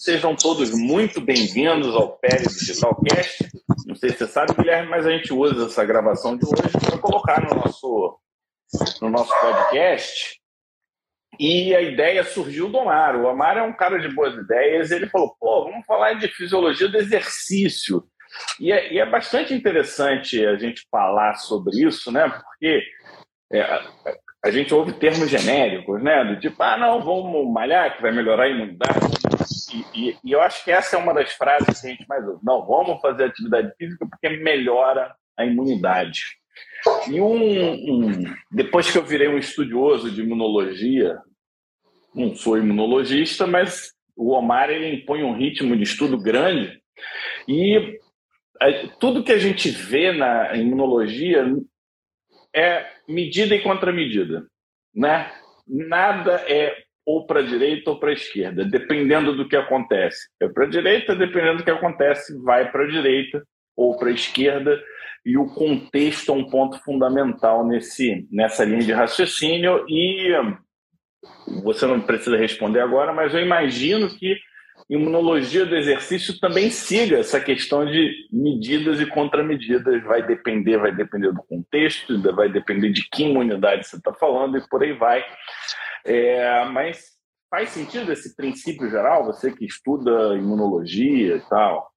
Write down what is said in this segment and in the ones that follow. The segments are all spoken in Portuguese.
sejam todos muito bem-vindos ao Pérez Digitalcast. Não sei se você sabe, Guilherme, mas a gente usa essa gravação de hoje para colocar no nosso, no nosso podcast. E a ideia surgiu do Omar. O Omar é um cara de boas ideias. Ele falou: pô, vamos falar de fisiologia do exercício. E é, e é bastante interessante a gente falar sobre isso, né? Porque é, a gente ouve termos genéricos, né? Do tipo, ah, não, vamos malhar que vai melhorar a imunidade. E, e, e, eu acho que essa é uma das frases que a gente mais ouve. Não, vamos fazer atividade física porque melhora a imunidade. E um, um, depois que eu virei um estudioso de imunologia, não sou imunologista, mas o Omar ele impõe um ritmo de estudo grande e tudo que a gente vê na imunologia é medida e contramedida, né? Nada é ou para a direita ou para a esquerda, dependendo do que acontece. É para a direita, dependendo do que acontece, vai para a direita ou para a esquerda, e o contexto é um ponto fundamental nesse, nessa linha de raciocínio. E você não precisa responder agora, mas eu imagino que imunologia do exercício também siga essa questão de medidas e contramedidas. Vai depender, vai depender do contexto, vai depender de que imunidade você está falando e por aí vai. É, mas faz sentido esse princípio geral? Você que estuda imunologia e tal?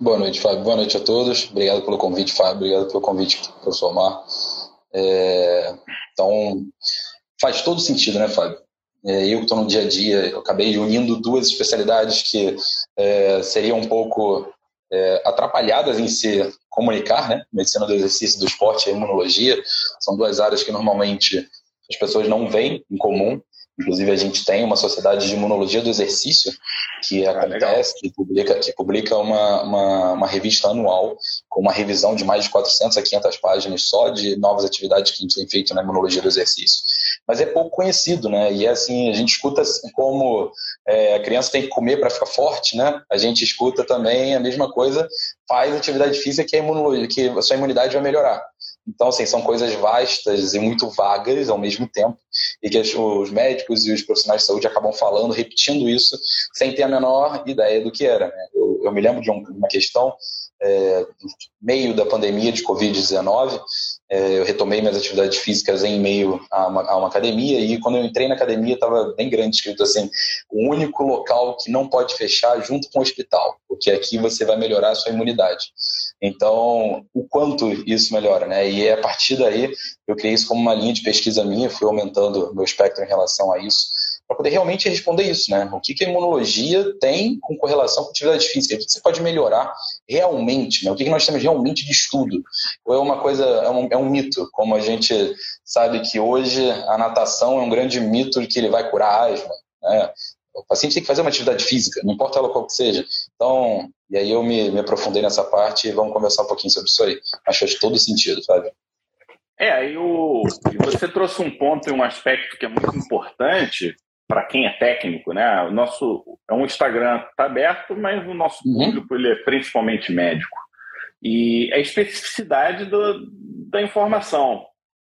Boa noite, Fábio. Boa noite a todos. Obrigado pelo convite, Fábio. Obrigado pelo convite, professor Mar. É, então, faz todo sentido, né, Fábio? É, eu que estou no dia a dia, eu acabei unindo duas especialidades que é, seriam um pouco é, atrapalhadas em se comunicar, né? Medicina do exercício, do esporte e imunologia são duas áreas que normalmente as pessoas não veem em comum. Inclusive, a gente tem uma sociedade de imunologia do exercício que ah, acontece, que publica, que publica uma, uma, uma, revista anual com uma revisão de mais de 400 a 500 páginas só de novas atividades que a gente tem feito na imunologia do exercício. Mas é pouco conhecido, né? E é assim, a gente escuta como é, a criança tem que comer para ficar forte, né? A gente escuta também a mesma coisa, faz atividade física que a, imunologia, que a sua imunidade vai melhorar. Então, assim, são coisas vastas e muito vagas ao mesmo tempo, e que os médicos e os profissionais de saúde acabam falando, repetindo isso, sem ter a menor ideia do que era. Né? Eu, eu me lembro de uma questão, é, meio da pandemia de Covid-19, é, eu retomei minhas atividades físicas em meio a uma, a uma academia e quando eu entrei na academia estava bem grande escrito assim o único local que não pode fechar junto com o hospital porque aqui você vai melhorar a sua imunidade então o quanto isso melhora né e é a partir daí eu criei isso como uma linha de pesquisa minha fui aumentando meu espectro em relação a isso para poder realmente responder isso, né? O que, que a imunologia tem com correlação com atividade física? O que, que você pode melhorar realmente? Né? O que, que nós temos realmente de estudo? Ou é uma coisa, é um, é um mito, como a gente sabe que hoje a natação é um grande mito de que ele vai curar asma, né? O paciente tem que fazer uma atividade física, não importa ela qual que seja. Então, e aí eu me, me aprofundei nessa parte e vamos conversar um pouquinho sobre isso aí. Acho que faz todo sentido, sabe? É, aí o, você trouxe um ponto e um aspecto que é muito importante, para quem é técnico, né? O nosso é um Instagram está aberto, mas o nosso uhum. público ele é principalmente médico e a especificidade do, da informação.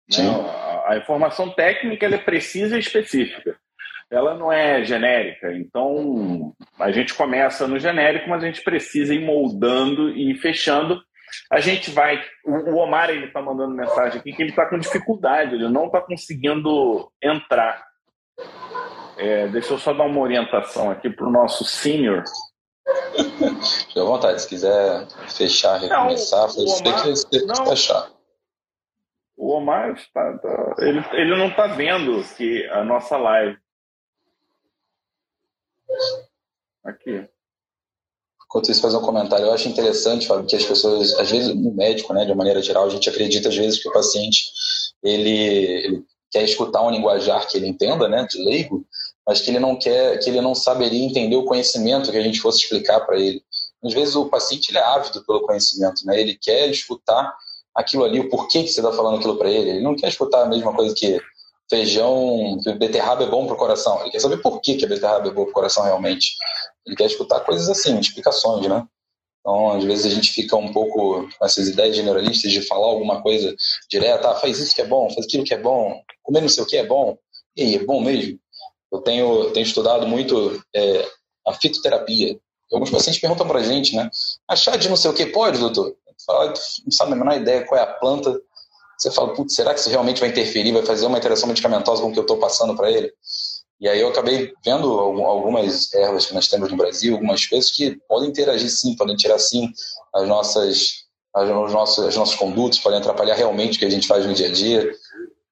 Né? A, a, informação técnica ela é precisa e específica. Ela não é genérica. Então a gente começa no genérico, mas a gente precisa ir moldando e fechando. A gente vai. O, o Omar ele está mandando mensagem aqui que ele está com dificuldade, ele não está conseguindo entrar. É, deixa eu só dar uma orientação aqui para o nosso senior. Fique à vontade, se quiser fechar, recomeçar, não, faz Omar, que você não, fechar. O Omar está, tá, ele, ele não está vendo que a nossa live. Aqui. Enquanto isso, fazer um comentário. Eu acho interessante, Fábio, que as pessoas, às vezes, no médico, né, de maneira geral, a gente acredita, às vezes, que o paciente ele, ele quer escutar um linguajar que ele entenda, né, de leigo, mas que ele não quer, que ele não saberia entender o conhecimento que a gente fosse explicar para ele. Às vezes o paciente ele é ávido pelo conhecimento, né? Ele quer escutar aquilo ali, o porquê que você está falando aquilo para ele. Ele não quer escutar a mesma coisa que feijão, que beterraba é bom para o coração. Ele quer saber por que, que a beterraba é boa para o coração realmente. Ele quer escutar coisas assim, explicações, né? Então, às vezes a gente fica um pouco com essas ideias generalistas de falar alguma coisa direta, ah, faz isso que é bom, faz aquilo que é bom, comer não sei o que é bom. E aí, é bom mesmo? Eu tenho, tenho estudado muito é, a fitoterapia. Alguns pacientes perguntam para a gente, né? A chá de não sei o que pode, doutor? Fala, não sabe a menor ideia qual é a planta. Você fala, putz, será que isso realmente vai interferir, vai fazer uma interação medicamentosa com o que eu estou passando para ele? E aí eu acabei vendo algumas ervas que nós temos no Brasil, algumas coisas que podem interagir sim, podem tirar sim as nossas, as, os nossos, as nossos condutos, podem atrapalhar realmente o que a gente faz no dia a dia.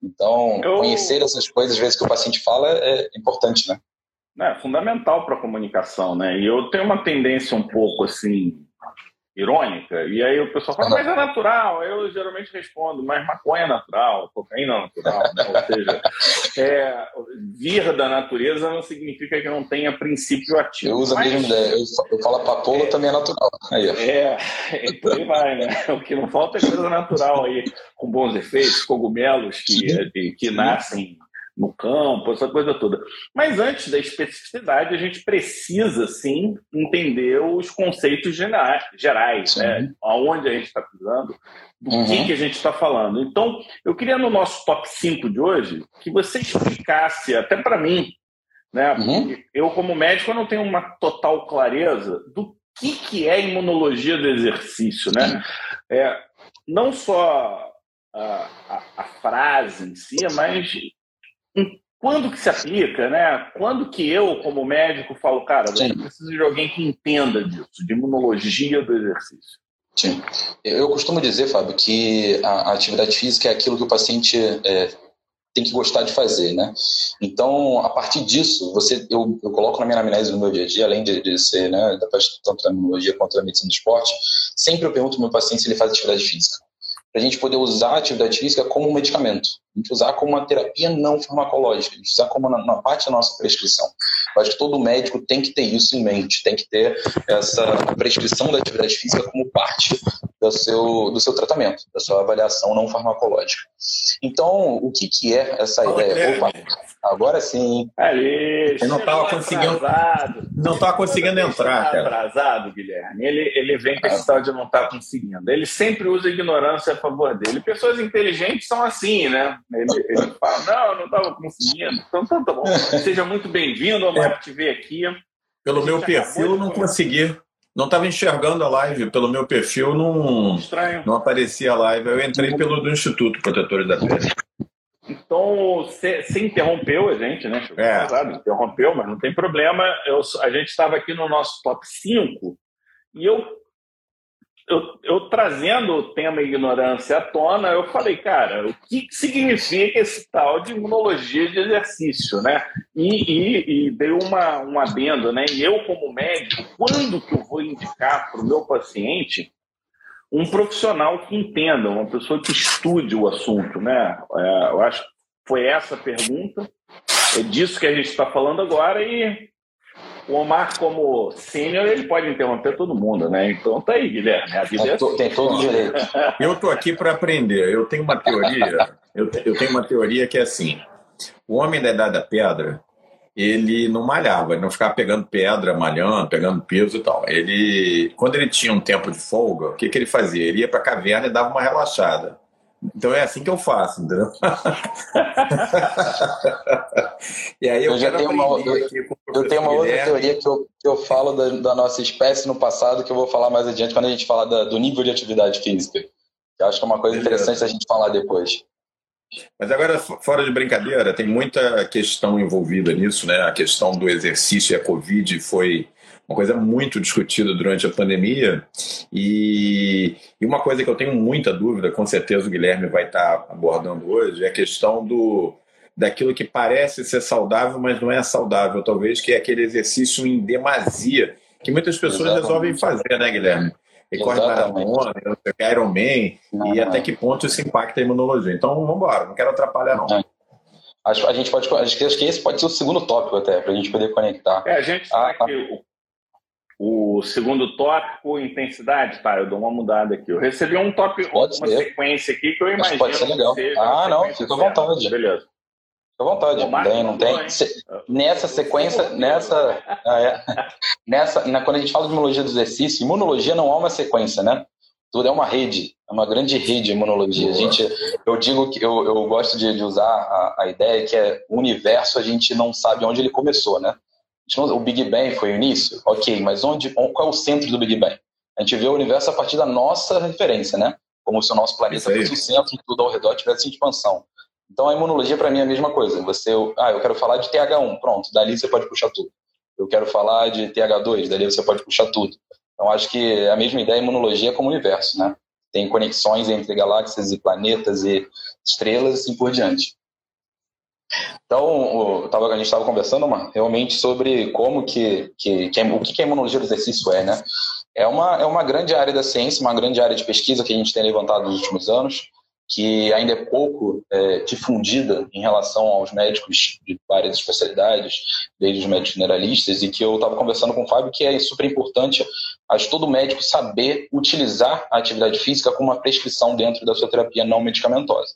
Então, eu... conhecer essas coisas, às vezes, que o paciente fala, é importante, né? É fundamental para a comunicação, né? E eu tenho uma tendência um pouco, assim, irônica, e aí o pessoal fala, mas é natural. Eu geralmente respondo, mas maconha é natural, cocaína é natural, né? Ou seja, é, vir da natureza não significa que não tenha princípio ativo. Eu uso mas... a mesma ideia. Eu, eu falo papoula é, também é natural. Aí, é, e por aí vai, né? O que não falta é coisa natural aí, com bons efeitos, cogumelos que, que, que nascem no campo, essa coisa toda. Mas antes da especificidade, a gente precisa, sim, entender os conceitos gerais, né? aonde a gente está pisando, do uhum. que, que a gente está falando. Então, eu queria no nosso top 5 de hoje que você explicasse, até para mim, né? Uhum. eu, como médico, eu não tenho uma total clareza do que, que é imunologia do exercício, né? É, não só a, a, a frase em si, mas quando que se aplica, né? Quando que eu, como médico, falo, cara, você precisa de alguém que entenda disso, de imunologia do exercício. Sim. Eu costumo dizer, Fábio, que a atividade física é aquilo que o paciente é, tem que gostar de fazer, né? Então, a partir disso, você, eu, eu coloco na minha anamnese no meu dia a dia, além de, de ser, né, da parte tanto da imunologia quanto da medicina do esporte, sempre eu pergunto ao meu paciente se ele faz atividade física para a gente poder usar a atividade física como medicamento, a gente usar como uma terapia não farmacológica, a gente usar como uma, uma parte da nossa prescrição. Eu acho que todo médico tem que ter isso em mente, tem que ter essa prescrição da atividade física como parte do seu, do seu tratamento, da sua avaliação não farmacológica. Então, o que, que é essa ideia? Opa, agora sim. Ali, eu não estava conseguindo. Não estava conseguindo entrar. Tá atrasado, Guilherme. Ele, ele vem com esse tal de não estar tá conseguindo. Ele sempre usa a ignorância a favor dele. Pessoas inteligentes são assim, né? Ele, ele fala: não, eu não estava conseguindo. Então, então, tá bom. Seja muito bem-vindo ao é. TV aqui. Pelo meu perfil, não consegui não estava enxergando a live pelo meu perfil, não, Estranho. não aparecia a live. Eu entrei pelo do Instituto Protetores da Pele. Então, você interrompeu a gente, né? É. Sabe, interrompeu, mas não tem problema. Eu, a gente estava aqui no nosso top 5 e eu eu, eu, trazendo o tema ignorância à tona, eu falei, cara, o que significa esse tal de imunologia de exercício, né? E, e, e dei uma, um adendo, né? E eu, como médico, quando que eu vou indicar para o meu paciente um profissional que entenda, uma pessoa que estude o assunto, né? É, eu acho que foi essa a pergunta, é disso que a gente está falando agora e o Omar, como sênior, ele pode interromper todo mundo, né? Então tá aí, Guilherme. A vida é assim. Tem todo o direito. Eu tô aqui para aprender. Eu tenho uma teoria. Eu, eu tenho uma teoria que é assim: o homem da idade da pedra, ele não malhava, ele não ficava pegando pedra, malhando, pegando peso e tal. Ele, quando ele tinha um tempo de folga, o que, que ele fazia? Ele ia para a caverna e dava uma relaxada. Então é assim que eu faço, entendeu? e aí eu, eu já tenho uma, eu, eu tenho uma outra teoria que eu, que eu falo da, da, nossa espécie no passado, que eu vou falar mais adiante quando a gente falar da, do nível de atividade física. Eu acho que é uma coisa interessante a gente falar depois. Mas agora, fora de brincadeira, tem muita questão envolvida nisso, né? A questão do exercício e a Covid foi uma coisa muito discutida durante a pandemia. E, e, uma coisa que eu tenho muita dúvida, com certeza o Guilherme vai estar abordando hoje, é a questão do daquilo que parece ser saudável, mas não é saudável, talvez, que é aquele exercício em demasia, que muitas pessoas Exatamente. resolvem fazer, né, Guilherme? E corre maratona, Iron Man, não, e até que ponto isso impacta a imunologia. Então, vamos embora, não quero atrapalhar, não. É. Acho, a gente pode, acho que esse pode ser o segundo tópico até, para a gente poder conectar. É, a gente ah, aqui, o segundo tópico, intensidade, tá? Eu dou uma mudada aqui. Eu recebi um tópico, pode uma ser. sequência aqui que eu imagino. pode ser legal. Ah, não, fica à vontade. Beleza. Fica à vontade. Não tem, não tem. nessa sequência, nessa, ah, é. nessa, na, quando a gente fala de imunologia do exercício, imunologia não é uma sequência, né? Tudo é uma rede, é uma grande rede de imunologia. A gente, eu digo que eu, eu gosto de, de usar a, a ideia que é o universo a gente não sabe onde ele começou, né? o Big Bang foi o início? Ok, mas onde, qual é o centro do Big Bang? A gente vê o universo a partir da nossa referência, né? Como se o nosso planeta fosse o centro e tudo ao redor tivesse expansão. Então a imunologia para mim é a mesma coisa. Você, ah, eu quero falar de TH1, pronto, dali você pode puxar tudo. Eu quero falar de TH2, dali você pode puxar tudo. Então acho que é a mesma ideia imunologia como universo, né? Tem conexões entre galáxias e planetas e estrelas e assim por diante. Então, o, tava, a gente estava conversando, mano, realmente sobre como que, que, que, o que a imunologia do exercício é, né? É uma, é uma grande área da ciência, uma grande área de pesquisa que a gente tem levantado nos últimos anos que ainda é pouco é, difundida em relação aos médicos de várias especialidades, desde os médicos generalistas, e que eu estava conversando com o Fábio que é super importante acho todo médico saber utilizar a atividade física como uma prescrição dentro da sua terapia não medicamentosa.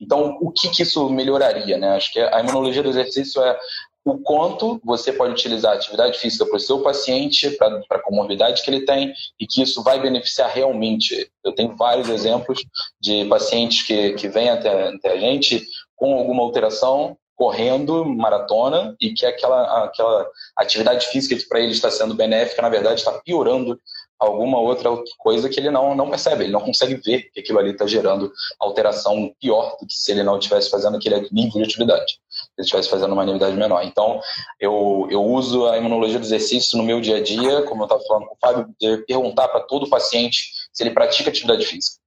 Então, o que, que isso melhoraria? Né? Acho que a imunologia do exercício é o quanto você pode utilizar a atividade física para o seu paciente, para a comorbidade que ele tem, e que isso vai beneficiar realmente. Eu tenho vários exemplos de pacientes que, que vêm até, até a gente com alguma alteração, correndo maratona, e que aquela, aquela atividade física que para ele está sendo benéfica, na verdade, está piorando alguma outra coisa que ele não, não percebe, ele não consegue ver que aquilo ali está gerando alteração pior do que se ele não estivesse fazendo aquele nível de atividade, ele estivesse fazendo uma atividade menor. Então, eu, eu uso a imunologia do exercício no meu dia a dia, como eu estava falando com o Fábio, de perguntar para todo paciente se ele pratica atividade física.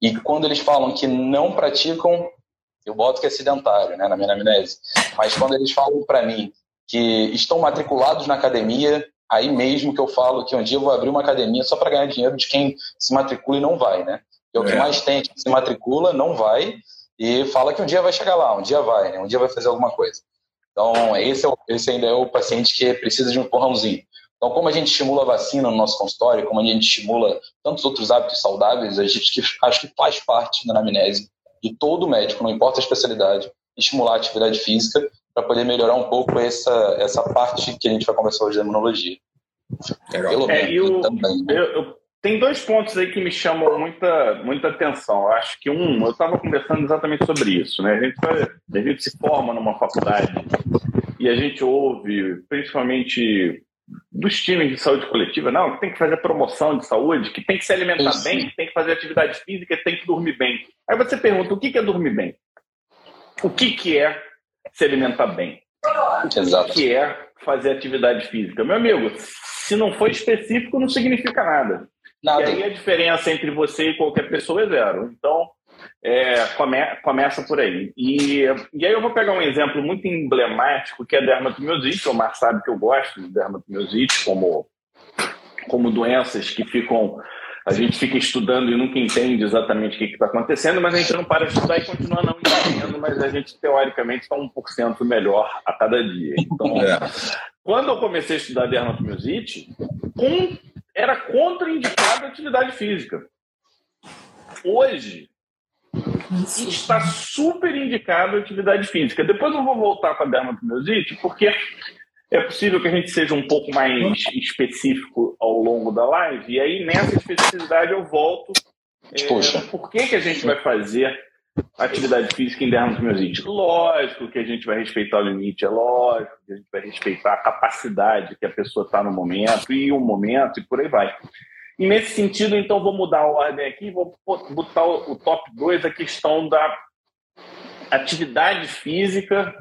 E quando eles falam que não praticam, eu boto que é sedentário, né, na minha anamnese. Mas quando eles falam para mim que estão matriculados na academia aí mesmo que eu falo que um dia eu vou abrir uma academia só para ganhar dinheiro de quem se matricula e não vai, né? é o que é. mais tem, quem se matricula, não vai e fala que um dia vai chegar lá, um dia vai, né? Um dia vai fazer alguma coisa. Então, esse, é o, esse ainda é o paciente que precisa de um empurrãozinho. Então, como a gente estimula a vacina no nosso consultório, como a gente estimula tantos outros hábitos saudáveis, a gente que, acho que faz parte da anamnese de todo médico, não importa a especialidade, estimular a atividade física para poder melhorar um pouco essa, essa parte que a gente vai conversar hoje da imunologia. Pelo é, eu, também. Né? Eu, eu, tem dois pontos aí que me chamam muita, muita atenção. Eu acho que um, eu estava conversando exatamente sobre isso. Né? A, gente a gente se forma numa faculdade e a gente ouve, principalmente dos times de saúde coletiva, não, que tem que fazer promoção de saúde, que tem que se alimentar isso. bem, que tem que fazer atividade física, que tem que dormir bem. Aí você pergunta, o que é dormir bem? O que, que é se alimentar bem. Exato. Que é fazer atividade física. Meu amigo, se não for específico, não significa nada. Nada. E aí a diferença entre você e qualquer pessoa é zero. Então, é, come, começa por aí. E, e aí eu vou pegar um exemplo muito emblemático, que é a dermatomiosite. O Mar sabe que eu gosto de dermatomiosite como, como doenças que ficam a gente fica estudando e nunca entende exatamente o que está acontecendo, mas a gente não para de estudar e continua não entendendo, mas a gente, teoricamente, está 1% melhor a cada dia. Então, é. quando eu comecei a estudar dermatomiosite, um, era contraindicada a atividade física. Hoje, está super indicado a atividade física. Depois eu vou voltar com a dermatomiosite, porque é possível que a gente seja um pouco mais específico ao longo da live, e aí nessa especificidade eu volto. É, por que, que a gente vai fazer atividade física em dermatosmiosite? Lógico que a gente vai respeitar o limite, é lógico que a gente vai respeitar a capacidade que a pessoa está no momento, e o momento, e por aí vai. E nesse sentido, então, vou mudar a ordem aqui, vou botar o top 2, a questão da atividade física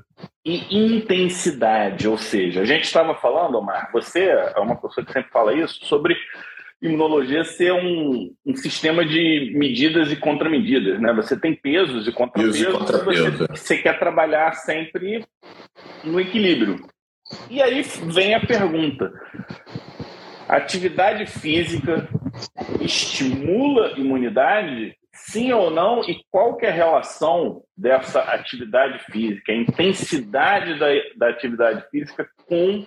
e intensidade, ou seja, a gente estava falando, Omar, você é uma pessoa que sempre fala isso, sobre imunologia ser um, um sistema de medidas e contramedidas, né? Você tem pesos e contrapesos, e contra você, você quer trabalhar sempre no equilíbrio. E aí vem a pergunta: atividade física estimula imunidade? sim ou não e qual que é a relação dessa atividade física, a intensidade da, da atividade física com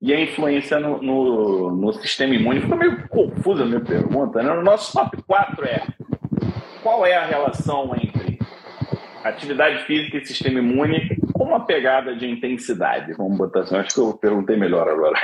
e a influência no, no, no sistema imune. Ficou meio confusa a minha pergunta. Né? O nosso top 4 é qual é a relação entre atividade física e sistema imune com uma pegada de intensidade? Vamos botar assim. Acho que eu perguntei melhor agora.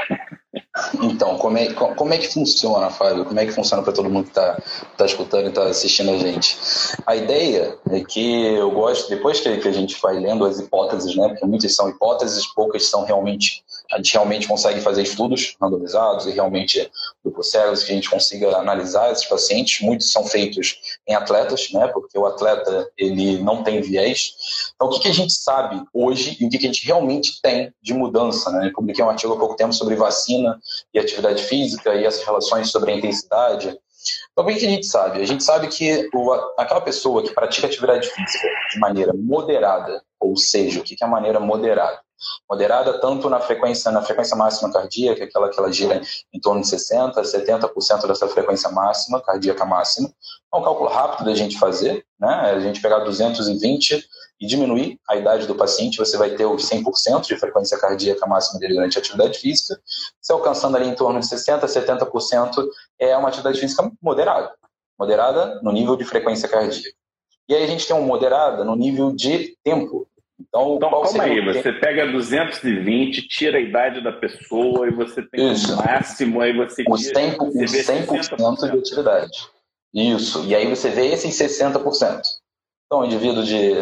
Então, como é, como é que funciona, Fábio? Como é que funciona para todo mundo que está tá escutando e está assistindo a gente? A ideia é que eu gosto, depois que, que a gente vai lendo as hipóteses, né, porque muitas são hipóteses, poucas são realmente a gente realmente consegue fazer estudos randomizados e realmente grupos cegos que a gente consiga analisar esses pacientes. Muitos são feitos em atletas, né? Porque o atleta ele não tem viés. Então, o que, que a gente sabe hoje e o que, que a gente realmente tem de mudança, né? Eu publiquei um artigo há pouco tempo sobre vacina e atividade física e essas relações sobre a intensidade. Então, o que a gente sabe? A gente sabe que o, aquela pessoa que pratica atividade física de maneira moderada, ou seja, o que é a maneira moderada? Moderada tanto na frequência, na frequência máxima cardíaca, aquela que ela gira em torno de 60%, 70% dessa frequência máxima, cardíaca máxima. É um cálculo rápido da gente fazer, né? A gente pegar 220 e diminuir a idade do paciente, você vai ter os 100% de frequência cardíaca máxima dele durante a atividade física. Se alcançando ali em torno de 60%, 70%, é uma atividade física moderada. Moderada no nível de frequência cardíaca. E aí a gente tem um moderada no nível de tempo. Então, então calma aí, você pega 220, tira a idade da pessoa e você tem Isso. o máximo, aí você o 100%, o 100% de atividade. Isso. E aí você vê esses 60%. Então, um indivíduo de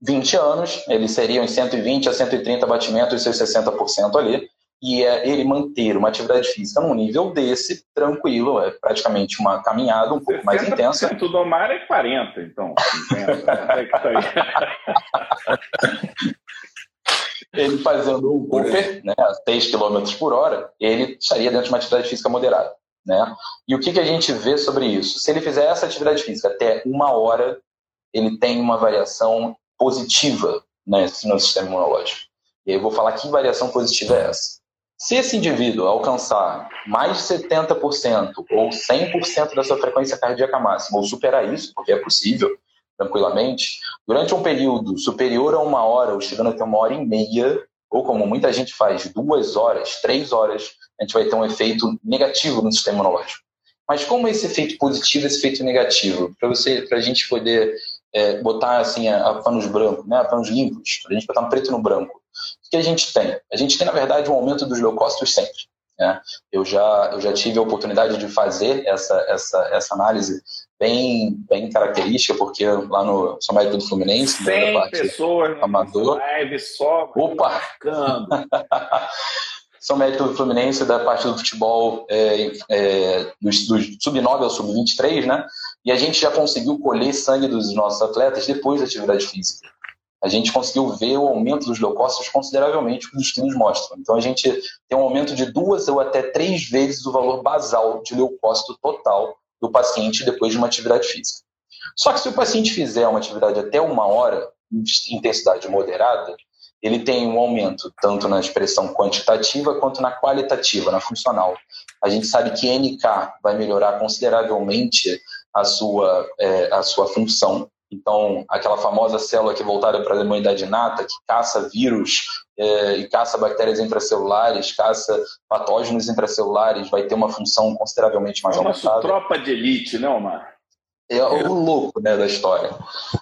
20 anos, ele seria uns 120 a 130 batimentos, seus 60% ali, e é ele manter uma atividade física num nível desse, tranquilo, é praticamente uma caminhada um pouco mais intensa. O do mar é 40, então. ele fazendo um Cooper, né, a 6 km por hora, ele estaria dentro de uma atividade física moderada. Né? E o que, que a gente vê sobre isso? Se ele fizer essa atividade física até uma hora, ele tem uma variação positiva né, no sistema imunológico. E aí eu vou falar que variação positiva é essa. Se esse indivíduo alcançar mais de 70% ou 100% da sua frequência cardíaca máxima, ou superar isso, porque é possível, tranquilamente, durante um período superior a uma hora, ou chegando até uma hora e meia, ou como muita gente faz, duas horas, três horas, a gente vai ter um efeito negativo no sistema imunológico. Mas como esse efeito positivo, esse efeito negativo? Para você, para a gente poder é, botar assim a, a panos brancos, né, a panos limpos, para a gente botar um preto no branco. Que a gente tem? A gente tem, na verdade, um aumento dos leucócitos sempre. Né? Eu, já, eu já tive a oportunidade de fazer essa, essa, essa análise bem, bem característica, porque lá no São Médico do Fluminense, 100 né, pessoas amador, live só Opa! marcando. Médico do Fluminense, da parte do futebol é, é, dos, dos sub-9 ao sub-23, né? E a gente já conseguiu colher sangue dos nossos atletas depois da atividade física. A gente conseguiu ver o aumento dos leucócitos consideravelmente, que os estudos mostram. Então, a gente tem um aumento de duas ou até três vezes o valor basal de leucócito total do paciente depois de uma atividade física. Só que se o paciente fizer uma atividade até uma hora, de intensidade moderada, ele tem um aumento tanto na expressão quantitativa quanto na qualitativa, na funcional. A gente sabe que NK vai melhorar consideravelmente a sua, é, a sua função. Então, aquela famosa célula que voltada para a imunidade inata, que caça vírus é, e caça bactérias intracelulares, caça patógenos intracelulares, vai ter uma função consideravelmente mais é aumentada. tropa de elite, né, Omar? É o louco né, da história.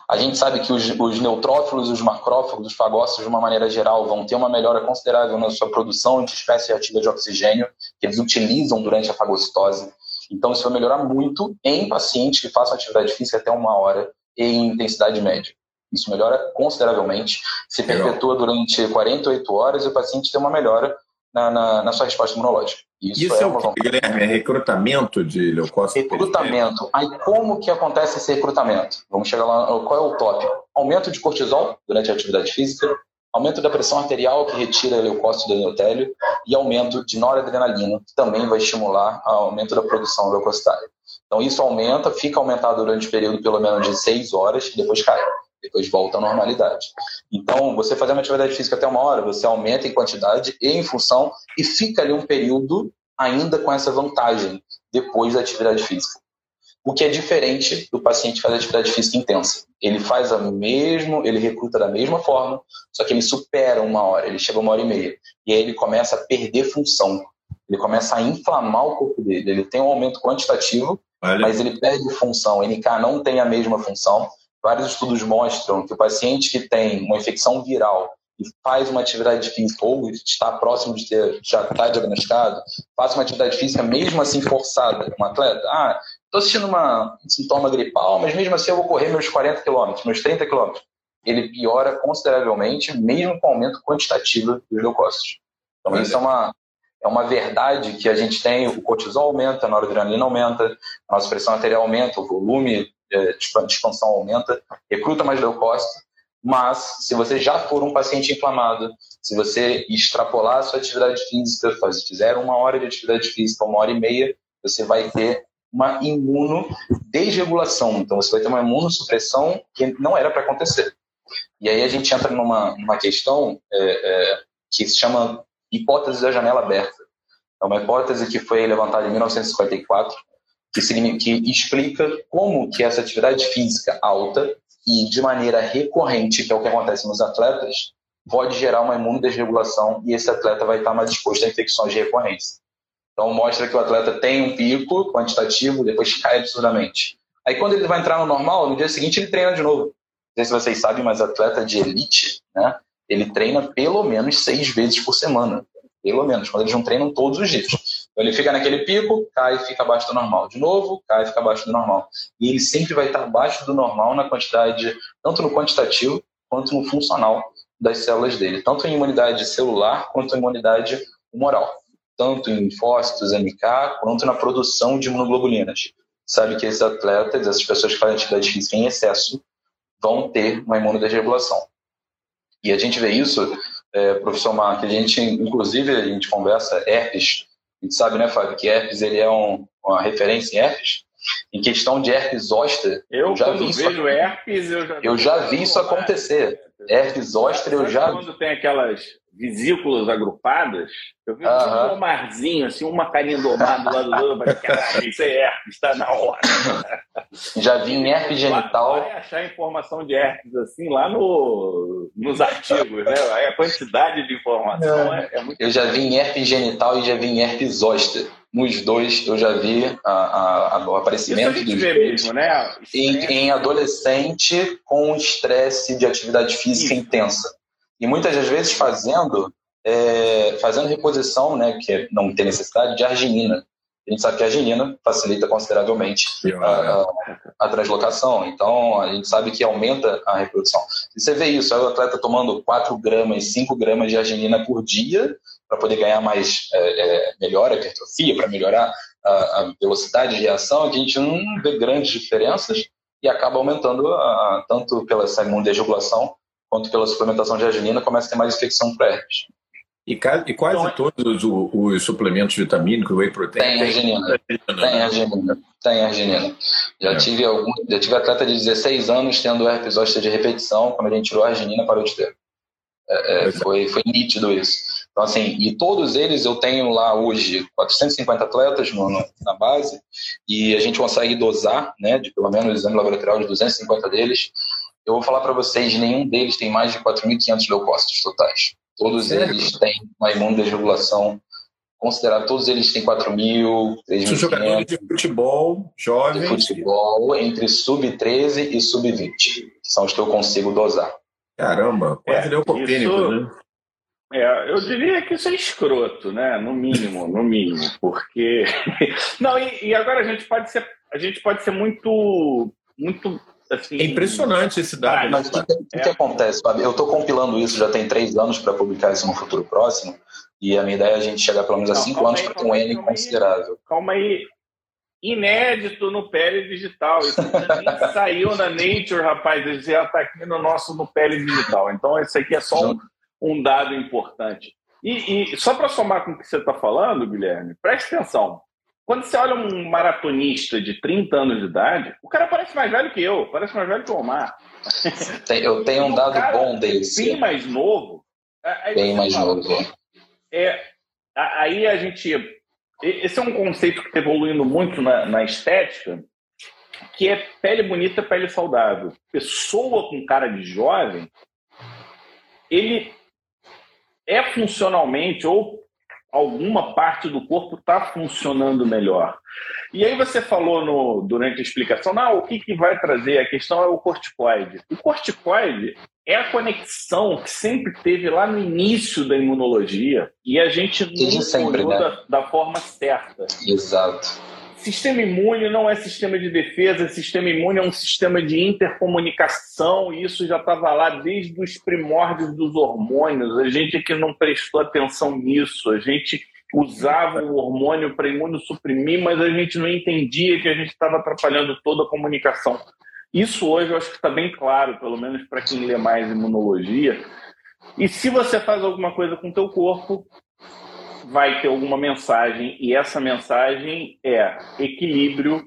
A gente sabe que os, os neutrófilos, os macrófagos, os fagócitos, de uma maneira geral, vão ter uma melhora considerável na sua produção de espécie ativa de oxigênio, que eles utilizam durante a fagocitose. Então, isso vai melhorar muito em pacientes que façam atividade física até uma hora em intensidade média. Isso melhora consideravelmente, se perpetua durante 48 horas e o paciente tem uma melhora na, na, na sua resposta imunológica. Isso, Isso é, é, o que, Guilherme? É recrutamento de leucócitos? Recrutamento. Aí como que acontece esse recrutamento? Vamos chegar lá, qual é o top? Aumento de cortisol durante a atividade física, aumento da pressão arterial, que retira leucócito do endotélio, e aumento de noradrenalina, que também vai estimular o aumento da produção leucocitária. Então, isso aumenta, fica aumentado durante o período pelo menos de 6 horas e depois cai. Depois volta à normalidade. Então, você fazer uma atividade física até uma hora, você aumenta em quantidade e em função e fica ali um período ainda com essa vantagem depois da atividade física o que é diferente do paciente fazer atividade física intensa. Ele faz a mesmo, ele recruta da mesma forma, só que ele supera uma hora, ele chega uma hora e meia. E aí ele começa a perder função. Ele começa a inflamar o corpo dele. Ele tem um aumento quantitativo, Olha. mas ele perde função. O NK não tem a mesma função. Vários estudos mostram que o paciente que tem uma infecção viral e faz uma atividade física ou está próximo de ter, já está diagnosticado, faz uma atividade física mesmo assim forçada, um atleta, ah, estou assistindo uma, um sintoma gripal, mas mesmo assim eu vou correr meus 40 quilômetros, meus 30 quilômetros. Ele piora consideravelmente, mesmo com aumento quantitativo dos leucócitos. Então, isso é uma, é uma verdade que a gente tem, o cortisol aumenta, a noradrenalina aumenta, a nossa pressão arterial aumenta, o volume é, de expansão aumenta, recruta mais leucócito, mas se você já for um paciente inflamado, se você extrapolar a sua atividade física, fizer uma hora de atividade física, uma hora e meia, você vai ter uma imunodesregulação. Então, você vai ter uma imunossupressão que não era para acontecer. E aí a gente entra numa, numa questão é, é, que se chama hipótese da janela aberta. É uma hipótese que foi levantada em 1954, que, que explica como que essa atividade física alta e de maneira recorrente, que é o que acontece nos atletas, pode gerar uma imunodesregulação e esse atleta vai estar mais exposto a infecções recorrentes. Então mostra que o atleta tem um pico quantitativo, depois cai absurdamente. Aí quando ele vai entrar no normal, no dia seguinte ele treina de novo. Não sei se vocês sabem, mas atleta de elite, né? Ele treina pelo menos seis vezes por semana. Pelo menos, quando eles não treinam todos os dias. Então ele fica naquele pico, cai e fica abaixo do normal. De novo, cai fica abaixo do normal. E ele sempre vai estar abaixo do normal na quantidade, tanto no quantitativo quanto no funcional das células dele. Tanto em imunidade celular quanto em imunidade humoral. Tanto em linfócitos, MK, quanto na produção de imunoglobulinas. Sabe que esses atletas, essas pessoas que fazem atividade física em excesso, vão ter uma imunodesregulação. E a gente vê isso, é, professor Mar, que a gente, inclusive, a gente conversa herpes, a gente sabe, né, Fábio, que herpes ele é um, uma referência em herpes. Em questão de herpes zoster, eu, eu já vi isso, vejo herpes, eu já, eu já vi isso acontecer. Herpes zoster, eu já quando tem aquelas vesículas agrupadas, eu vi um marzinho, assim, uma carinha domada do lado do outro, caralho, isso é herpes, está na hora. Já vi em herpes genital. Vai achar informação de herpes assim lá no, nos artigos, né? Aí a quantidade de informação é, é muito. Eu já vi em herpes genital e já vi em herpes zoster. Nos dois eu já vi a, a, a, o aparecimento Isso a gente vê mesmo, né? Em, em adolescente com estresse de atividade física Isso. intensa e muitas das vezes fazendo é, fazendo reposição, né, que não tem necessidade de arginina. A gente sabe que a arginina facilita consideravelmente a, a, a, translocação, então a gente sabe que aumenta a reprodução. E você vê isso, o atleta tomando 4 gramas, 5 gramas de arginina por dia para poder ganhar mais, é, é, melhor a hipertrofia, para melhorar a, a, velocidade de reação, que a gente não vê grandes diferenças e acaba aumentando tanto pela essa imunodesregulação quanto pela suplementação de arginina, começa a ter mais infecção para herpes. E, e quase então, todos os, os, suplementos vitamínicos, whey protein, tem arginina. Tem arginina. Tem arginina. Já, é. tive algum, já tive atleta de 16 anos tendo herpes zoster de repetição, quando a gente tirou a arginina, parou de ter. É, é, foi, foi nítido isso. Então, assim, e todos eles eu tenho lá hoje 450 atletas no, no, na base e a gente consegue dosar, né, de pelo menos exame laboratorial de 250 deles, eu vou falar para vocês, nenhum deles tem mais de 4.500 leucócitos totais. Todos Sério? eles têm uma imunodesregulação considerável. Todos eles têm 4 mil, 3 mil. jogadores de futebol, jovens. De futebol, entre sub-13 e sub-20. São os que eu consigo dosar. Caramba, quase é, leucopênico, isso... né? É, eu diria que isso é escroto, né? No mínimo, no mínimo, porque não. E, e, agora a gente pode ser, a gente pode ser muito, muito Assim, é impressionante esse dado. Mas o que, que, que, acontece, Fábio? Eu estou compilando isso já tem três anos para publicar isso no futuro próximo. E a minha ideia é a gente chegar pelo menos a cinco anos para ter um N considerável. Calma aí. Inédito no Pele Digital. Isso saiu na Nature, rapaz. Ele já está aqui no nosso no Pele Digital. Então, isso aqui é só um, um dado importante. E, e só para somar com o que você está falando, Guilherme, preste atenção. Quando você olha um maratonista de 30 anos de idade, o cara parece mais velho que eu, parece mais velho que o Omar. Eu tenho um dado bom desse. Bem mais novo. Bem mais fala, novo. É, aí a gente. Esse é um conceito que está evoluindo muito na, na estética, que é pele bonita, pele saudável. Pessoa com cara de jovem, ele é funcionalmente ou alguma parte do corpo está funcionando melhor. E aí você falou no, durante a explicação, não, o que, que vai trazer? A questão é o corticoide. O corticoide é a conexão que sempre teve lá no início da imunologia e a gente não sempre, né? da, da, forma certa. Exato. Sistema imune não é sistema de defesa, sistema imune é um sistema de intercomunicação, e isso já estava lá desde os primórdios dos hormônios. A gente aqui não prestou atenção nisso, a gente usava o hormônio para imunossuprimir, mas a gente não entendia que a gente estava atrapalhando toda a comunicação. Isso hoje eu acho que está bem claro, pelo menos para quem lê mais imunologia. E se você faz alguma coisa com o teu corpo, vai ter alguma mensagem e essa mensagem é equilíbrio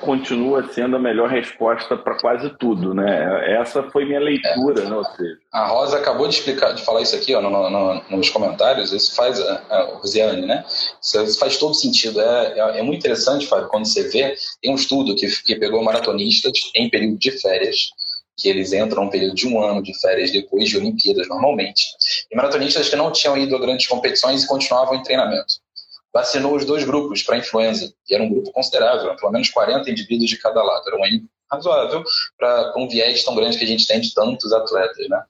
continua sendo a melhor resposta para quase tudo, né? Essa foi minha leitura, é. né? Ou seja, a Rosa acabou de explicar, de falar isso aqui, ó, no, no, nos comentários. Isso faz a, a Rosiane, né? Isso, isso, faz todo sentido. É, é, é, muito interessante, Fábio, quando você vê tem um estudo que, que pegou maratonistas em período de férias que eles entram num período de um ano de férias depois de Olimpíadas, normalmente. E maratonistas que não tinham ido a grandes competições e continuavam em treinamento. Vacinou os dois grupos para influenza, e era um grupo considerável, pelo menos 40 indivíduos de cada lado. Era um razoável para um viés tão grande que a gente tem de tantos atletas, né?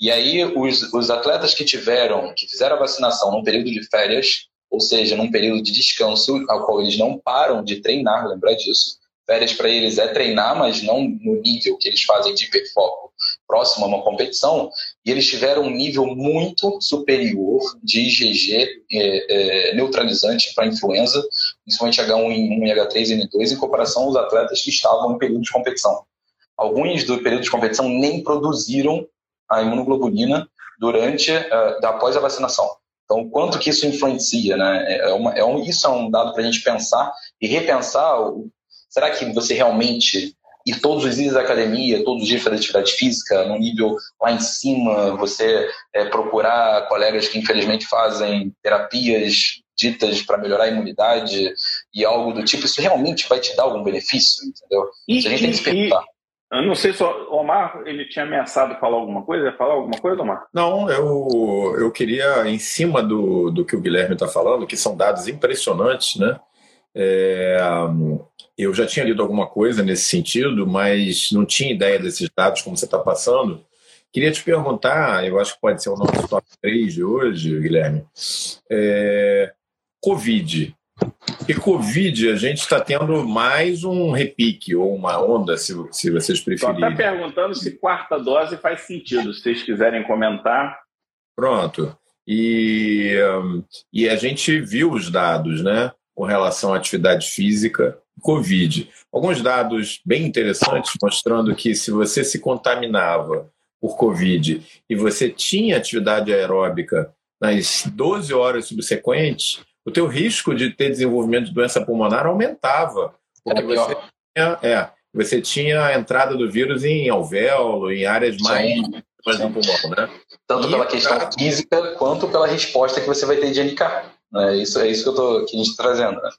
E aí, os, os atletas que tiveram, que fizeram a vacinação num período de férias, ou seja, num período de descanso, ao qual eles não param de treinar, lembrar disso, Férias para eles é treinar, mas não no nível que eles fazem de hiperfoco próximo a uma competição, e eles tiveram um nível muito superior de IgG é, é, neutralizante para influenza, principalmente H1N1 e H3N2, em comparação aos atletas que estavam em período de competição. Alguns do período de competição nem produziram a imunoglobulina durante, uh, após a vacinação. Então, quanto que isso influencia, né? É uma, é um, isso é um dado para a gente pensar e repensar o, Será que você realmente ir todos os dias à academia, todos os dias fazer atividade física, num nível lá em cima, você é, procurar colegas que infelizmente fazem terapias ditas para melhorar a imunidade e algo do tipo, isso realmente vai te dar algum benefício, entendeu? E, a gente tem que se perguntar. Eu não sei se o Omar ele tinha ameaçado falar alguma coisa. Ia falar alguma coisa, Omar? Não, eu, eu queria, em cima do, do que o Guilherme está falando, que são dados impressionantes, né? É, eu já tinha lido alguma coisa nesse sentido, mas não tinha ideia desses dados como você está passando. Queria te perguntar, eu acho que pode ser o nosso top 3 de hoje, Guilherme. É, Covid. E Covid, a gente está tendo mais um repique ou uma onda, se, se vocês preferirem. Estou até perguntando se quarta dose faz sentido, se vocês quiserem comentar. Pronto. E, e a gente viu os dados, né, com relação à atividade física Covid. Alguns dados bem interessantes mostrando que se você se contaminava por Covid e você tinha atividade aeróbica nas 12 horas subsequentes, o teu risco de ter desenvolvimento de doença pulmonar aumentava. Porque você tinha, é, você tinha a entrada do vírus em alvéolo, em áreas mais, pulmão, né? Tanto e pela questão física quanto pela resposta que você vai ter de NK. É isso, é isso que, eu tô, que a gente está trazendo. Né?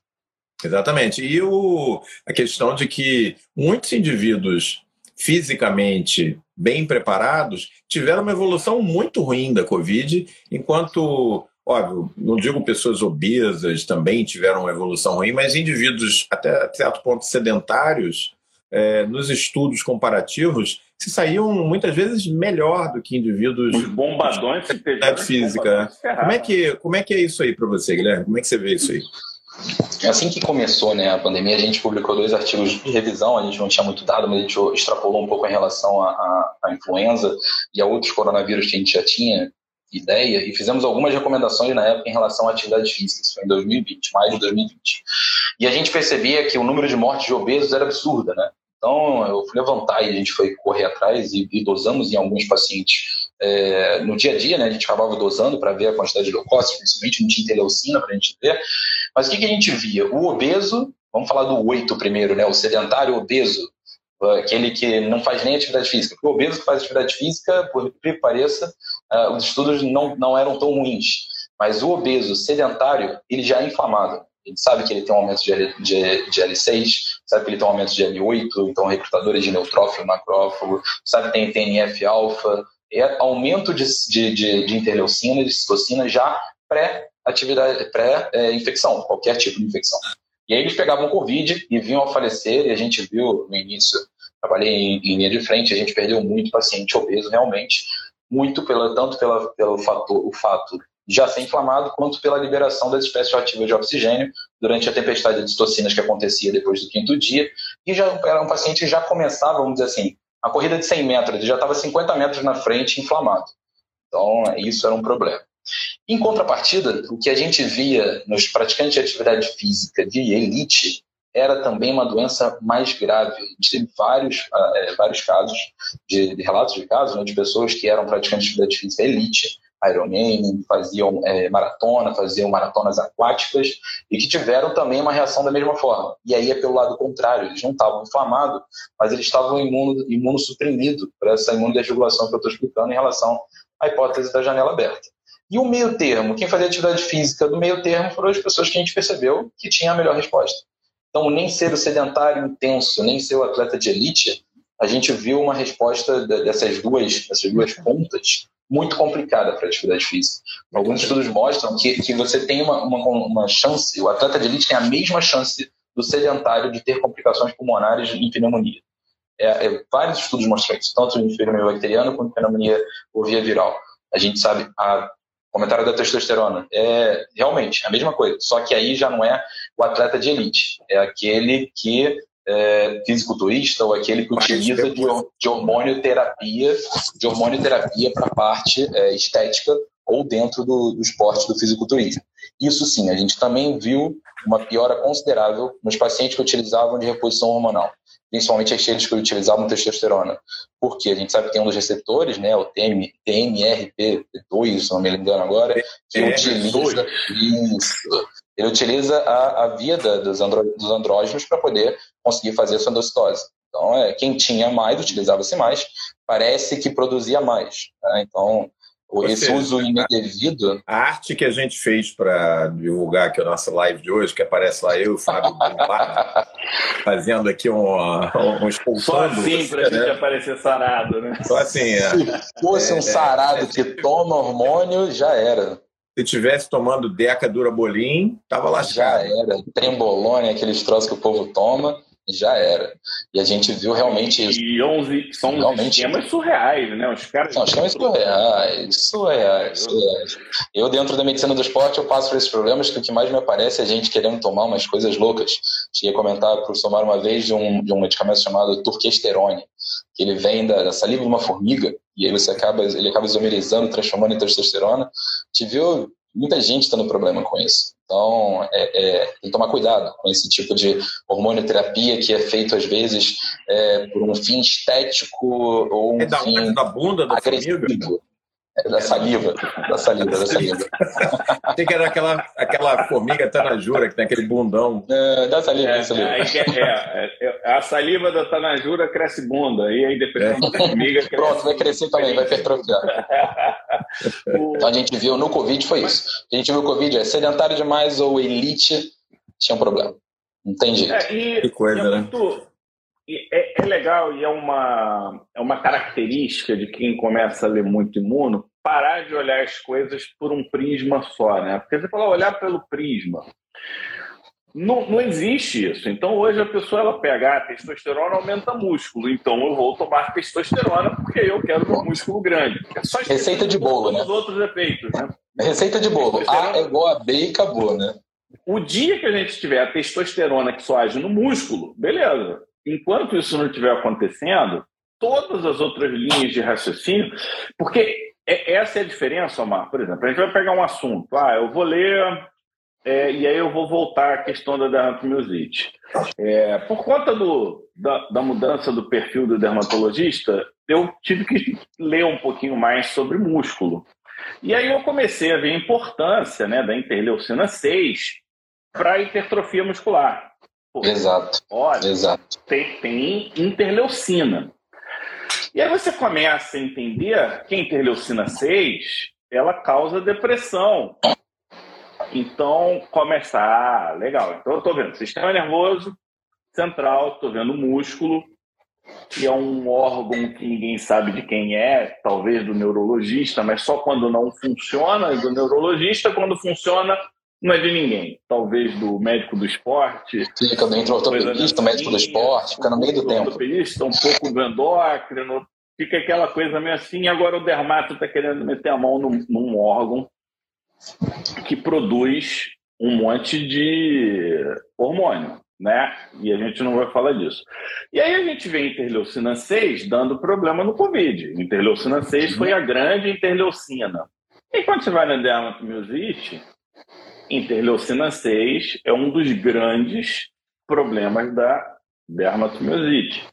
Exatamente. E o, a questão de que muitos indivíduos fisicamente bem preparados tiveram uma evolução muito ruim da Covid, enquanto, óbvio, não digo pessoas obesas também tiveram uma evolução ruim, mas indivíduos até certo ponto sedentários, é, nos estudos comparativos, se saíam muitas vezes melhor do que indivíduos. Os bombadões de física. Como é, que, como é que é isso aí para você, Guilherme? Como é que você vê isso aí? Assim que começou né, a pandemia, a gente publicou dois artigos de revisão, a gente não tinha muito dado, mas a gente extrapolou um pouco em relação à, influenza e a outros coronavírus que a gente já tinha ideia, e fizemos algumas recomendações na época em relação à atividade física, isso foi em 2020, mais de 2020. E a gente percebia que o número de mortes de obesos era absurda, né? Então, eu fui levantar e a gente foi correr atrás e, e dosamos em alguns pacientes é, no dia a dia, né? A gente acabava dosando para ver a quantidade de leucócitos, principalmente não tinha interleucina para a gente ver. Mas o que, que a gente via? O obeso, vamos falar do 8 primeiro, né? O sedentário obeso, aquele que não faz nem atividade física. Porque o obeso que faz atividade física, por que pareça, uh, os estudos não, não eram tão ruins. Mas o obeso sedentário, ele já é inflamado. Ele sabe que ele tem um aumento de, de, de L6, sabe que ele tem um aumento de L8, então recrutadores de neutrófilo, macrófago, sabe que tem TNF-alfa, é aumento de, de, de, de interleucina, de citocina já pré-atividade, pré-infecção, qualquer tipo de infecção. E aí eles pegavam Covid e vinham a falecer, e a gente viu no início, trabalhei em, em linha de frente, a gente perdeu muito paciente obeso realmente, muito pela, tanto pela, pelo fator, o fato já ser inflamado, quanto pela liberação das espécies ativas de oxigênio, durante a tempestade de citocinas que acontecia depois do quinto dia, e já era um paciente que já começava, vamos dizer assim, a corrida de 100 metros, ele já estava 50 metros na frente inflamado. Então, isso era um problema. Em contrapartida, o que a gente via nos praticantes de atividade física de elite era também uma doença mais grave. A gente teve vários, é, vários casos, de, de, relatos de casos, né, de pessoas que eram praticantes de atividade física elite, Ironman, faziam é, maratona, faziam maratonas aquáticas e que tiveram também uma reação da mesma forma. E aí é pelo lado contrário, eles não estavam inflamados, mas eles estavam imuno, imunossuprimidos para essa imunodesregulação que eu estou explicando em relação à hipótese da janela aberta. E o meio termo, quem fazia atividade física do meio termo foram as pessoas que a gente percebeu que tinha a melhor resposta. Então, nem ser o sedentário intenso, nem ser o atleta de elite, a gente viu uma resposta dessas duas, dessas duas pontas muito complicada para a atividade física. Alguns estudos mostram que, que você tem uma, uma, uma chance, o atleta de elite tem a mesma chance do sedentário de ter complicações pulmonares em pneumonia. É, é, vários estudos mostram isso, tanto em pneumonia bacteriana quanto em pneumonia por via viral. A gente sabe, a comentário da testosterona. É realmente a mesma coisa, só que aí já não é o atleta de elite, é aquele que é fisiculturista ou aquele que utiliza de, de hormônio terapia, de hormônio terapia para a parte é, estética ou dentro do, do esporte do fisiculturismo. Isso sim, a gente também viu uma piora considerável nos pacientes que utilizavam de reposição hormonal principalmente aqueles que utilizavam testosterona. Porque a gente sabe que tem um dos receptores, né, o TM, TMRP2, se não me engano agora, que é, utiliza isso. Ele utiliza a, a via dos, andro, dos andrógenos para poder conseguir fazer a sua endocitose. Então, é, quem tinha mais, utilizava-se mais, parece que produzia mais. Né? Então, ou esse seja, uso indevido. A arte que a gente fez para divulgar aqui a nossa live de hoje, que aparece lá eu, o Fábio fazendo aqui um, um, um Só assim para a né? gente aparecer sarado, né? Só assim. É. Se fosse é, um sarado é, que toma hormônio, já era. Se tivesse tomando Deca Durabolim, tava lá Já era. Trembolone, aqueles troços que o povo toma já era. E a gente viu realmente isso. E 11, são realmente... esquemas surreais, né? Os caras... São esquemas surreais, surreais, surreais. Eu, dentro da medicina do esporte, eu passo por esses problemas que o que mais me aparece é a gente querendo tomar umas coisas loucas. Cheguei a comentar para o Somar uma vez de um, de um medicamento chamado turquesterone, que ele vem da, da saliva de uma formiga, e aí você acaba, ele acaba isomerizando, transformando em testosterona. Te viu muita gente tendo problema com isso. Então, é, é, tem que tomar cuidado com esse tipo de hormonioterapia que é feito, às vezes, é, por um fim estético ou um é da, fim da bunda da agressivo. Formiga? É da saliva, da saliva, da saliva. Tem que era aquela, aquela formiga tanajura que tem aquele bundão. É, da saliva, é, da saliva. É, é, é, a saliva da tanajura cresce bunda, e aí dependendo da formiga... Cresce Pronto, vai crescer também, vai hipertrofiar. então a gente viu no Covid foi isso. A gente viu o Covid é sedentário demais ou elite, tinha um problema. Não tem jeito. É, e, que coisa, né? Muito, é, é, legal e é uma, é uma característica de quem começa a ler muito imuno parar de olhar as coisas por um prisma só, né? Porque você fala olhar pelo prisma. Não, não existe isso. Então, hoje a pessoa ela pega a ah, testosterona aumenta músculo. Então, eu vou tomar testosterona porque eu quero um músculo grande. É só Receita de bolo, né? Os outros efeitos, né? Receita de bolo. A é igual a B e acabou, né? O dia que a gente tiver a testosterona que só age no músculo, beleza enquanto isso não estiver acontecendo, todas as outras linhas de raciocínio, porque é, essa é a diferença, Omar. Por exemplo, a gente vai pegar um assunto, ah, eu vou ler é, e aí eu vou voltar à questão da dermatomiosite. É, por conta do, da, da, mudança do perfil do dermatologista, eu tive que ler um pouquinho mais sobre músculo. E aí eu comecei a ver a importância né, da interleucina 6 para a hipertrofia muscular. Pô, Exato. Olha, Exato. Tem, tem interleucina. E aí você começa a entender que a interleucina 6 ela causa depressão. Então, começa, ah, legal. Então, eu estou vendo sistema nervoso central, estou vendo músculo, que é um órgão que ninguém sabe de quem é, talvez do neurologista, mas só quando não funciona, do neurologista, quando funciona, não é de ninguém. Talvez do médico do esporte. Fica dentro do ortopedista, médico do esporte, fica no meio do, tempo. Ortopedista, um pouco do endócrino, fica aquela coisa meio assim. Agora o dermato está querendo meter a mão num, num órgão que produz um monte de hormônio, né? E a gente não vai falar disso. E aí a gente vê interleucina 6 dando problema no Covid. Interleucina 6 foi a grande interleucina. E quando você vai na dermatomiosite, interleucina 6 é um dos grandes problemas da dermatomiosite.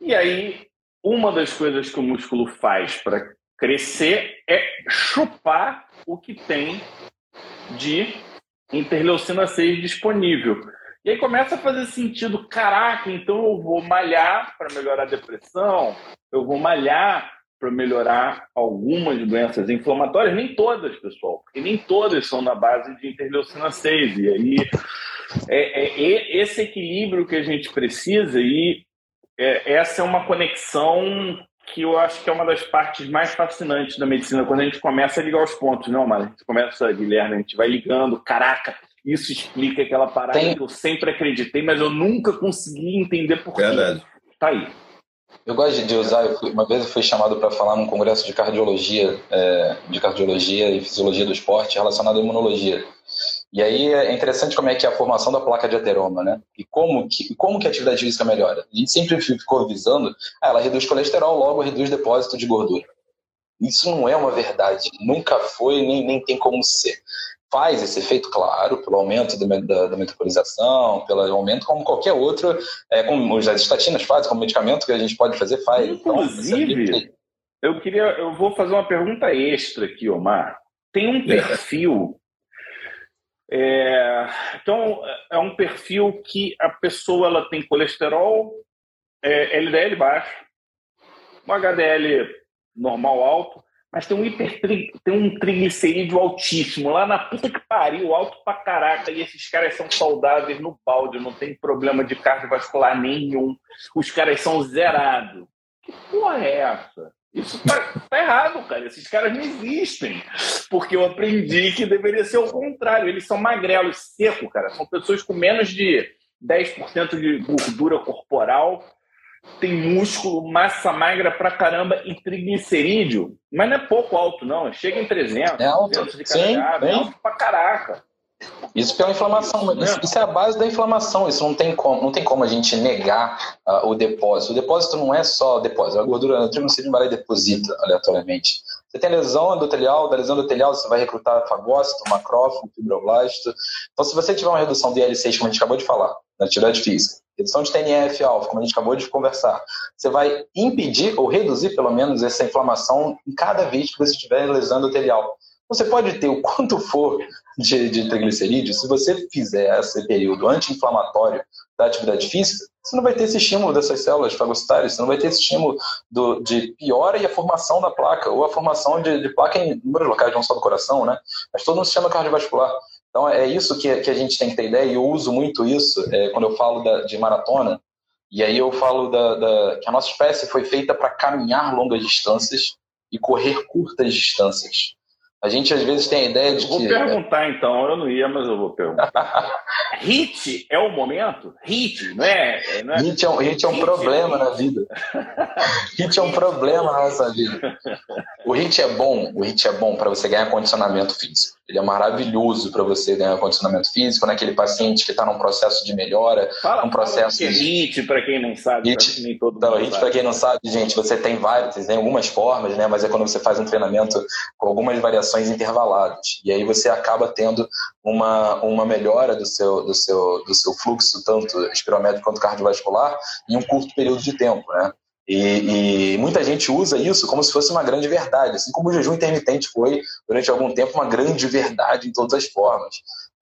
E aí, uma das coisas que o músculo faz para crescer é chupar o que tem de interleucina 6 disponível. E aí começa a fazer sentido, caraca, então eu vou malhar para melhorar a depressão, eu vou malhar para melhorar algumas doenças inflamatórias, nem todas, pessoal, porque nem todas são na base de interleucina 6. E aí é, é, esse equilíbrio que a gente precisa e é, essa é uma conexão que eu acho que é uma das partes mais fascinantes da medicina, quando a gente começa a ligar os pontos, não, mas a gente começa, Guilherme, a gente vai ligando, caraca, isso explica aquela parada Tem... que eu sempre acreditei, mas eu nunca consegui entender por quê. Verdade. Tá aí. Eu gosto de usar, uma vez eu fui chamado para falar num congresso de cardiologia, é, de cardiologia e fisiologia do esporte relacionado à imunologia. E aí é interessante como é que é a formação da placa de ateroma, né? E como que, como que a atividade física melhora. A gente sempre ficou visando, ah, ela reduz colesterol, logo reduz depósito de gordura. Isso não é uma verdade, nunca foi, nem, nem tem como ser faz esse efeito, claro, pelo aumento da, da, da metabolização, pelo aumento como qualquer outro, é, como as estatinas fazem, como medicamento que a gente pode fazer, faz. Então, Inclusive, então, eu queria, eu vou fazer uma pergunta extra aqui, Omar. Tem um perfil. É, então, é um perfil que a pessoa ela tem colesterol, é, LDL baixo, um HDL normal alto, mas tem um hipertri... tem um triglicerídeo altíssimo lá na puta que pariu, alto pra caraca, e esses caras são saudáveis no balde, não tem problema de cardiovascular nenhum. Os caras são zerados. Que porra é essa? Isso tá, tá, errado, cara. Esses caras não existem. Porque eu aprendi que deveria ser o contrário. Eles são magrelos, seco, cara. São pessoas com menos de 10% de gordura corporal tem músculo, massa magra pra caramba e triglicerídeo. Mas não é pouco alto, não. Chega em 300, é alto. de Sim, é alto pra caraca. Isso pela inflamação, isso, isso, é a base da inflamação. Isso não tem como, não tem como a gente negar uh, o depósito. O depósito não é só depósito, a gordura no triglicerídeo vai lá e deposita aleatoriamente. Você tem lesão endotelial, da lesão endotelial você vai recrutar fagócito, macrófago, fibroblasto. Então, se você tiver uma redução de IL-6, como a gente acabou de falar, na atividade física, redução de TNF-alfa, como a gente acabou de conversar, você vai impedir ou reduzir, pelo menos, essa inflamação em cada vez que você estiver lesão endotelial. Você pode ter o quanto for de, de triglicerídeos, se você fizer esse período anti-inflamatório da atividade física, você não vai ter esse estímulo dessas células fagocitárias, você não vai ter esse estímulo do, de piora e a formação da placa, ou a formação de, de placa em números locais, não só do coração, né? mas todo no sistema cardiovascular. Então é isso que, que a gente tem que ter ideia, e eu uso muito isso é, quando eu falo da, de maratona, e aí eu falo da, da, que a nossa espécie foi feita para caminhar longas distâncias e correr curtas distâncias. A gente às vezes tem a ideia de vou que. Vou perguntar então, eu não ia, mas eu vou perguntar. hit é o momento? Hit, não é? Não é... Hit é um, hit é um hit problema é... na vida. hit é um problema na nossa vida. O hit é bom, o hit é bom para você ganhar condicionamento físico. Ele é maravilhoso para você ganhar condicionamento físico naquele paciente que está num processo de melhora, fala, um processo fala que de HIT para quem não sabe, HIT, nem todo então, HIT para quem não sabe, gente, você tem vários, tem algumas formas, né? Mas é quando você faz um treinamento com algumas variações intervaladas e aí você acaba tendo uma, uma melhora do seu do seu do seu fluxo tanto espirométrico quanto cardiovascular em um curto período de tempo, né? E, e, muita gente usa isso como se fosse uma grande verdade, assim como o jejum intermitente foi durante algum tempo uma grande verdade em todas as formas.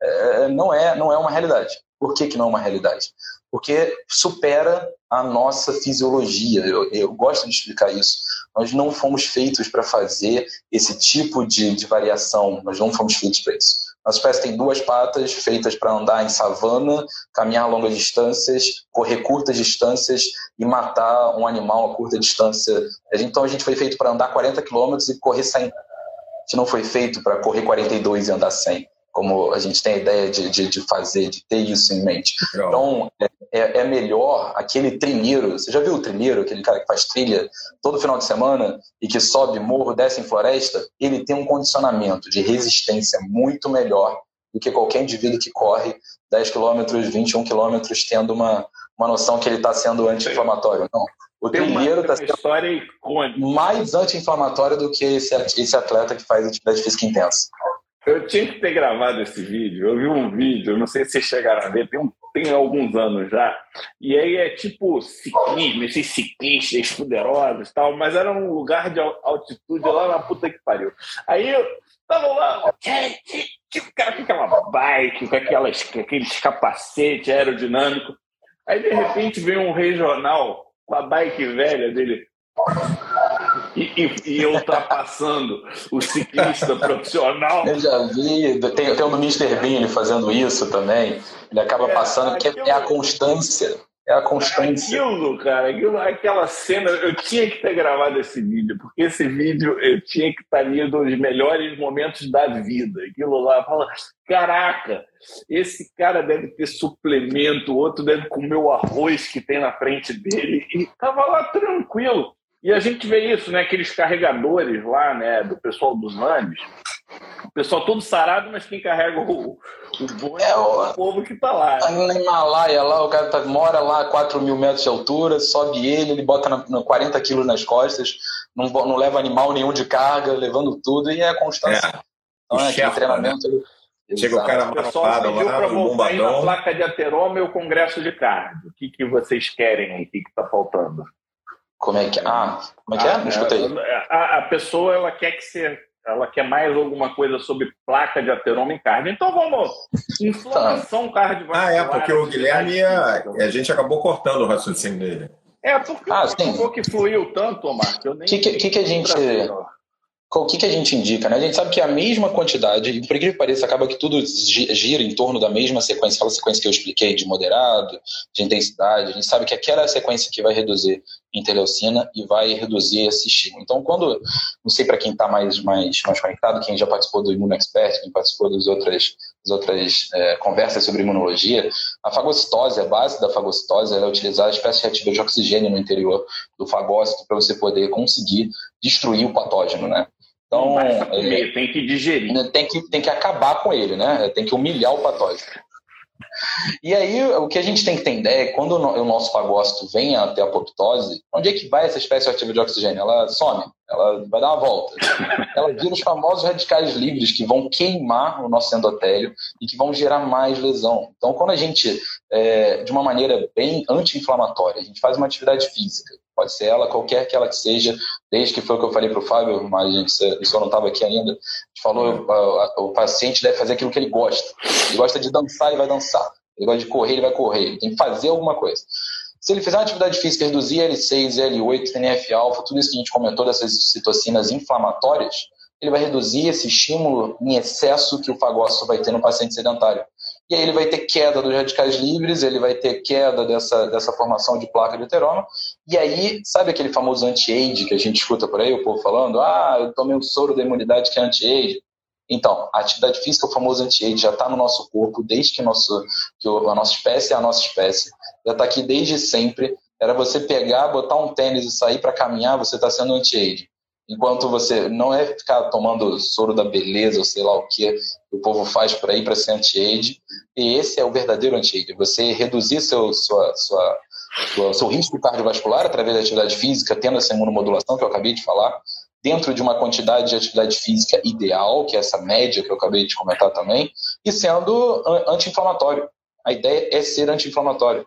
É, não é não é uma realidade. Por que, que não é uma realidade? Porque supera a nossa fisiologia. Eu, eu gosto de explicar isso. Nós não fomos feitos para fazer esse tipo de, de variação. Nós não fomos feitos para isso. Nossa espécie tem duas patas feitas para andar em savana, caminhar longas distâncias, correr curtas distâncias e matar um animal a curta distância. Então a gente foi feito para andar 40 km e correr 100. A gente não foi feito para correr 42 e andar 100 como a gente tem a ideia de, de, de fazer, de ter isso em mente. Então, é, é, melhor aquele trilheiro. Você já viu o trilheiro, aquele cara que faz trilha todo final de semana e que sobe morro, desce em floresta? Ele tem um condicionamento de resistência muito melhor do que qualquer indivíduo que corre 10 quilômetros, 21 quilômetros, tendo uma, uma noção que ele está sendo anti-inflamatório. Não. O trilheiro está sendo mais anti-inflamatório do que esse, esse atleta que faz atividade física intensa. Eu tinha que ter gravado esse vídeo. Eu vi um vídeo, não sei se vocês chegaram a ver, tem, um, tem alguns anos já. E aí é tipo ciclismo, esses ciclistas poderosos e tal, mas era um lugar de altitude lá na puta que pariu. Aí eu tava lá, tipo, cara com aquela bike, com aquelas, aqueles capacete aerodinâmico. Aí de repente vem um regional com a bike velha dele. E, e, e ultrapassando o ciclista profissional. Eu já vi, tem, tem o do Mr. Bean fazendo isso também. Ele acaba é, passando, porque aquilo, é a constância. É a constância. Aquilo, cara, aquilo, aquela cena, eu tinha que ter gravado esse vídeo, porque esse vídeo eu tinha que estar ali nos melhores momentos da vida. Aquilo lá, fala, caraca, esse cara deve ter suplemento, o outro deve comer o arroz que tem na frente dele, e tava lá tranquilo. E a gente vê isso, né? Aqueles carregadores lá, né? Do pessoal dos Andes. O pessoal todo sarado, mas quem carrega o, o boi é, é o, o povo que tá lá. Tá no Himalaia lá, o cara tá, mora lá a 4 mil metros de altura, sobe ele, ele bota na, na 40 quilos nas costas, não, não leva animal nenhum de carga, levando tudo, e é a constância. É. Então, é, chefa, treinamento. Né? Chega o cara marcado lá, para voltar aí na placa de ateroma e o congresso de cardio. O que, que vocês querem aí? O que está faltando? Como é que Ah, como é que é? Não escutei. A, a pessoa ela quer que você ela quer mais alguma coisa sobre placa de ateroma em cardio. Então vamos. Inflamação tá. cardiovascular. Ah, é, porque o Guilherme ia, a gente acabou cortando o raciocínio dele. É, porque ah, o que fluiu tanto, nem. O que, que, que, a gente o que, que a gente indica? Né? A gente sabe que a mesma quantidade, e por incrível que pareça, acaba que tudo gira em torno da mesma sequência, aquela sequência que eu expliquei de moderado, de intensidade. A gente sabe que aquela é a sequência que vai reduzir interleucina e vai reduzir esse estímulo. Então, quando, não sei para quem está mais, mais, mais conectado, quem já participou do Imuno Expert, quem participou das outras, das outras é, conversas sobre imunologia, a fagocitose, a base da fagocitose, é utilizar a espécie reativa de oxigênio no interior do fagócito para você poder conseguir destruir o patógeno, né? Então, comer, é, tem que digerir. Né, tem que, tem que acabar com ele, né? Tem que humilhar o patógeno. E aí, o que a gente tem que entender é quando o nosso fagócito vem até a apoptose, onde é que vai essa espécie ativa de oxigênio? Ela some, ela vai dar uma volta. Ela vira os famosos radicais livres que vão queimar o nosso endotélio e que vão gerar mais lesão. Então, quando a gente, é, de uma maneira bem anti-inflamatória, a gente faz uma atividade física, Pode ser ela, qualquer que ela que seja, desde que foi o que eu falei para o Fábio, mas gente, o senhor não estava aqui ainda. A gente falou, o, o paciente deve fazer aquilo que ele gosta. Ele gosta de dançar, ele vai dançar. Ele gosta de correr, ele vai correr. Ele tem que fazer alguma coisa. Se ele fizer uma atividade física, reduzir L6, L8, TNF-alfa, tudo isso que a gente comentou dessas citocinas inflamatórias, ele vai reduzir esse estímulo em excesso que o fagócito vai ter no paciente sedentário e aí ele vai ter queda dos radicais livres, ele vai ter queda dessa, dessa formação de placa de heteroma, e aí, sabe aquele famoso anti-age que a gente escuta por aí, o povo falando, ah, eu tomei um soro da imunidade que é anti-age. Então, a atividade física, o famoso anti-age, já está no nosso corpo desde que, nosso, que a nossa espécie é a nossa espécie, já está aqui desde sempre. Era você pegar, botar um tênis e sair para caminhar, você está sendo anti-age. Enquanto você não é ficar tomando soro da beleza ou sei lá o que o povo faz por aí para ser anti-age. E esse é o verdadeiro anti-age. Você reduzir seu, sua, sua, sua, seu risco cardiovascular através da atividade física, tendo essa imunomodulação que eu acabei de falar, dentro de uma quantidade de atividade física ideal, que é essa média que eu acabei de comentar também, e sendo anti-inflamatório. A ideia é ser anti-inflamatório.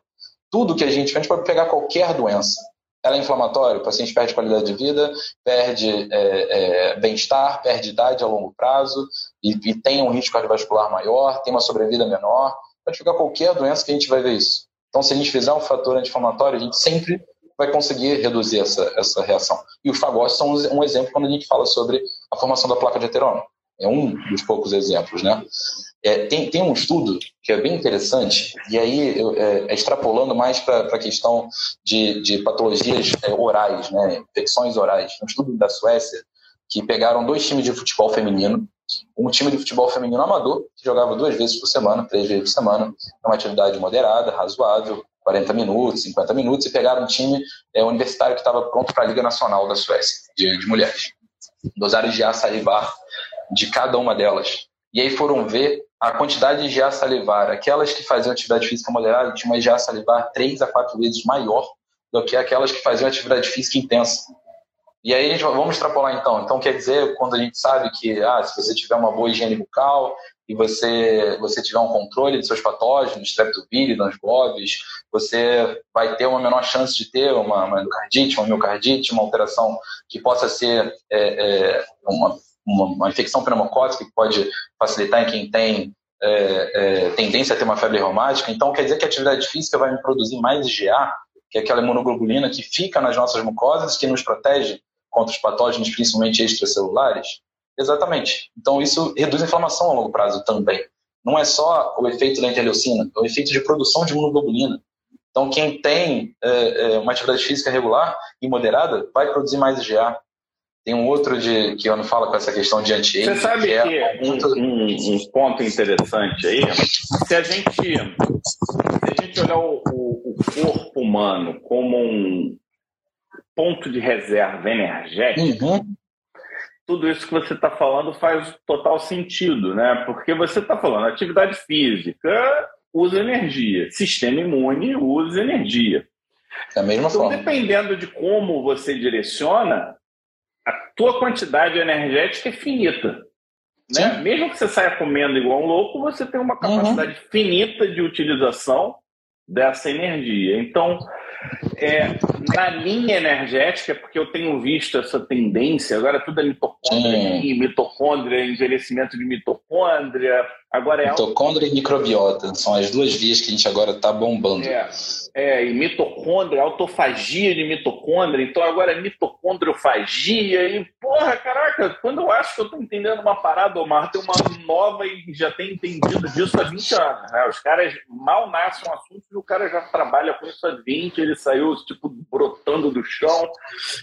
Tudo que a gente faz pode pegar qualquer doença ela é inflamatória, o paciente perde qualidade de vida, perde é, é, bem-estar, perde idade a longo prazo e, e, tem um risco cardiovascular maior, tem uma sobrevida menor. Pode ficar qualquer doença que a gente vai ver isso. Então, se a gente fizer um fator anti-inflamatório, a gente sempre vai conseguir reduzir essa, essa reação. E os fagócitos são um exemplo quando a gente fala sobre a formação da placa de ateroma. É um dos poucos exemplos, né? É, tem, tem um estudo que é bem interessante, e aí eu, é, é extrapolando mais para a questão de, de patologias é, orais, né, infecções orais. Um estudo da Suécia que pegaram dois times de futebol feminino, um time de futebol feminino amador, que jogava duas vezes por semana, três vezes por semana, uma atividade moderada, razoável, 40 minutos, 50 minutos, e pegaram um time é, universitário que estava pronto para a Liga Nacional da Suécia, de, de mulheres. Dosaram de açaí bar de cada uma delas e aí foram ver a quantidade de GA salivar. Aquelas que faziam atividade física moderada tinham uma GA salivar 3 a 4 vezes maior do que aquelas que faziam atividade física intensa. E aí a gente vamos extrapolar então. Então quer dizer, quando a gente sabe que ah, se você tiver uma boa higiene bucal e você você tiver um controle de seus patógenos, streptovíridos, GOVs, você vai ter uma menor chance de ter uma, uma endocardite, uma miocardite, uma alteração que possa ser é, é, uma, uma, uma, infecção pneumocócica que pode facilitar em quem tem é, é, tendência a ter uma febre reumática. Então quer dizer que a atividade física vai me produzir mais IgA, que é aquela imunoglobulina que fica nas nossas mucosas, que nos protege contra os patógenos, principalmente extracelulares? Exatamente. Então, isso reduz a inflamação a longo prazo também. Não é só o efeito da interleucina, é o efeito de produção de imunoglobulina. Então, quem tem é, é, uma atividade física regular e moderada vai produzir mais IgA. Tem um outro de, que eu não falo com essa questão de anti-aging. Você sabe que, é um, um, um, ponto interessante aí, se a gente, se a gente olhar o, o, o corpo humano como um, ponto de reserva energética, uhum. tudo isso que você está falando faz total sentido, né? Porque você está falando atividade física usa energia, sistema imune usa energia. Da mesma então, forma. dependendo de como você direciona, a tua quantidade energética é finita. Né? Mesmo que você saia comendo igual um louco, você tem uma capacidade uhum. finita de utilização dessa energia. Então, é, na linha energética, porque eu tenho visto essa tendência, agora tudo é mitocôndria, mitocôndria, envelhecimento de mitocôndria, agora é... Mitocôndria e microbiota, são as duas vias que a gente agora está bombando. É, é, e mitocôndria, autofagia de mitocôndria, então agora é mitocondriofagia, e porra, caraca, quando eu acho que eu estou entendendo uma parada, Omar, tem uma nova e já tem entendido disso há 20 anos, né? Os caras mal nascem um assunto e o cara já trabalha com isso há 20, ele saiu, tipo, brotando do chão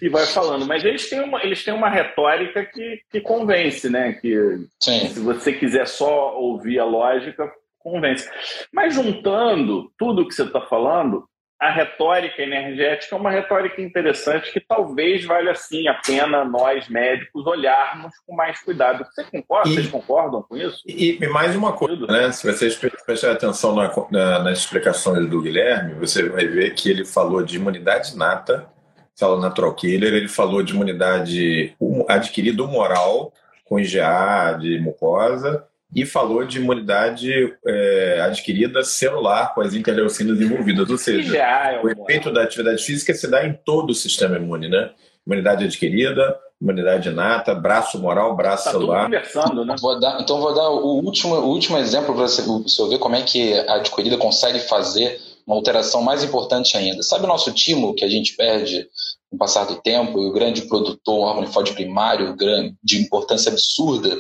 e vai falando. Mas eles têm uma, eles têm uma retórica que, que convence, né? Que Sim. se você quiser só ouvir a lógica, convence. Mas juntando tudo que você está falando, a retórica energética é uma retórica interessante que talvez valha sim a pena nós médicos olharmos com mais cuidado. Você concorda? E, Vocês concordam com isso? E, e mais uma coisa, né? Se vocês prestarem atenção na, na, nas explicações do Guilherme, você vai ver que ele falou de imunidade nata, falou natural killer, ele falou de imunidade adquirida humoral com IgA de mucosa e falou de imunidade é, adquirida celular com as interleucinas envolvidas, ou seja, é o efeito da atividade física se dá em todo o sistema imune, né? Imunidade adquirida, imunidade inata, braço moral, braço tá celular. Conversando, né? Vou dar, então vou dar o último, o último exemplo para você, você ver como é que a adquirida consegue fazer uma alteração mais importante ainda. Sabe o nosso timo que a gente perde com o passar do tempo, e o grande produtor, um órgão primário de importância absurda?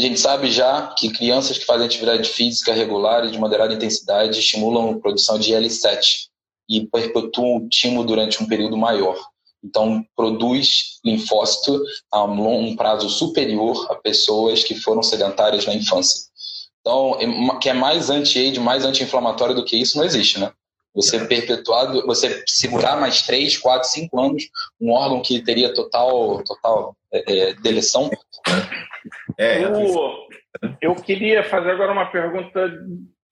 A gente sabe já que crianças que fazem atividade física regular e de moderada intensidade estimulam a produção de IL-7 e perpetuam o timo durante um período maior. Então, produz linfócito a um prazo superior a pessoas que foram sedentárias na infância. Então, é que é mais anti-age, mais anti-inflamatório do que isso, não existe, né? Você é. perpetuar, você segurar mais 3, 4, 5 anos um órgão que teria total, total é, é deleção, é, eu, eu queria fazer agora uma pergunta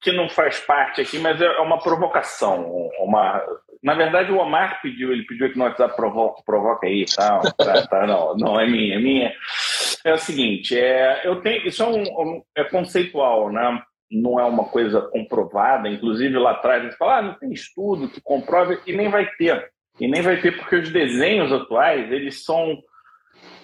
que não faz parte aqui, mas é uma provocação. Uma... Na verdade, o Omar pediu, ele pediu que no WhatsApp provoca, provoca aí, tá? tá, tá não, não é minha, é minha. É o seguinte, é, eu tenho, isso é, um, é conceitual, né? Não é uma coisa comprovada. Inclusive lá atrás eles falam, ah, não tem estudo que comprove e nem vai ter. E nem vai ter porque os desenhos atuais eles são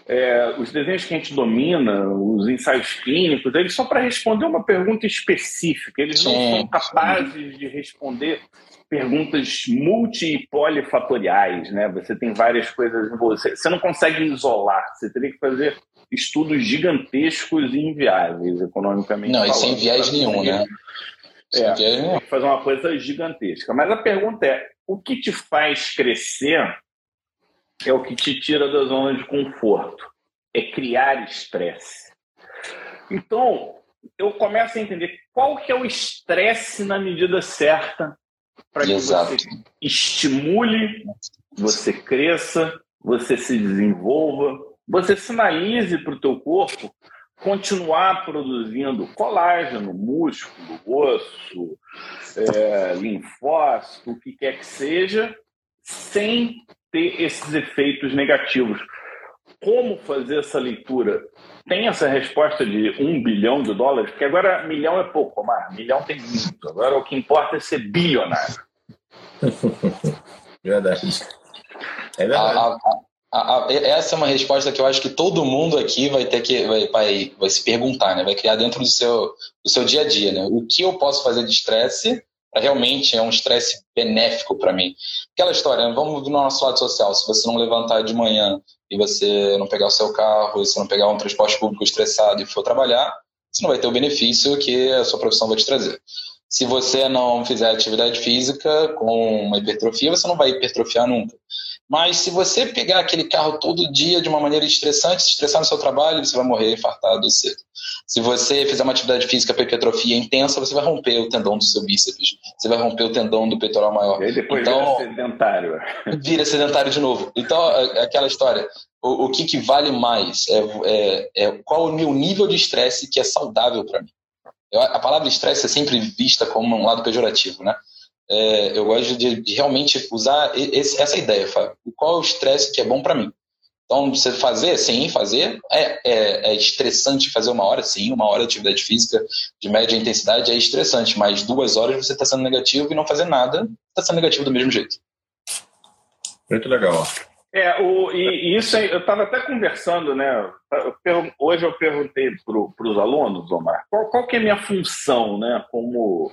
é, os desenhos que a gente domina, os ensaios clínicos, eles são para responder uma pergunta específica. Eles não são capazes de responder perguntas multi e polifatoriais, né? Você tem várias coisas você. Você não consegue isolar. Você teria que fazer estudos gigantescos e inviáveis economicamente. Não, falando, e sem viés nenhum, né? É, tem que fazer uma coisa gigantesca. Mas a pergunta é: o que te faz crescer é o que te tira da zona de conforto, é criar estresse. Então, eu começo a entender qual que é o estresse na medida certa para que Exato. você estimule, você cresça, você se desenvolva, você sinalize para o teu corpo continuar produzindo colágeno, músculo, osso, é, linfócito, o que quer que seja, sem ter esses efeitos negativos. Como fazer essa leitura? Tem essa resposta de um bilhão de dólares? Porque agora milhão é pouco, Omar. Milhão tem muito. Agora o que importa é ser bilionário. verdade. É verdade. A, a, a, essa é uma resposta que eu acho que todo mundo aqui vai ter que vai, vai, vai se perguntar, né? Vai criar dentro do seu, do seu dia a dia, né? O que eu posso fazer de estresse realmente é um estresse benéfico para mim. Aquela história, né? vamos no nosso lado social, se você não levantar de manhã e você não pegar o seu carro, e você não pegar um transporte público estressado e for trabalhar, você não vai ter o benefício que a sua profissão vai te trazer. Se você não fizer atividade física com uma hipertrofia, você não vai hipertrofiar nunca. Mas se você pegar aquele carro todo dia de uma maneira estressante, se estressar no seu trabalho, você vai morrer infartado cedo. Se você fizer uma atividade física para hipertrofia intensa, você vai romper o tendão do seu bíceps, você vai romper o tendão do peitoral maior. E depois então, vira sedentário. Vira sedentário de novo. Então, é, é aquela história, o, o que, que, vale mais? É, é, é qual o meu nível de estresse que é saudável para mim? Eu, a palavra estresse é sempre vista como um lado pejorativo, né? É, eu gosto de, de realmente usar esse, essa ideia, Fábio. Qual é o estresse que é bom para mim? Então, você fazer, sim, fazer. É, é, é, estressante fazer uma hora, sim. Uma hora de atividade física de média intensidade é estressante, mas duas horas você está sendo negativo e não fazer nada está sendo negativo do mesmo jeito. Muito legal. É, o, e, e isso eu estava até conversando, né? Eu, hoje eu perguntei para os alunos, Omar, qual, qual que é a minha função, né? Como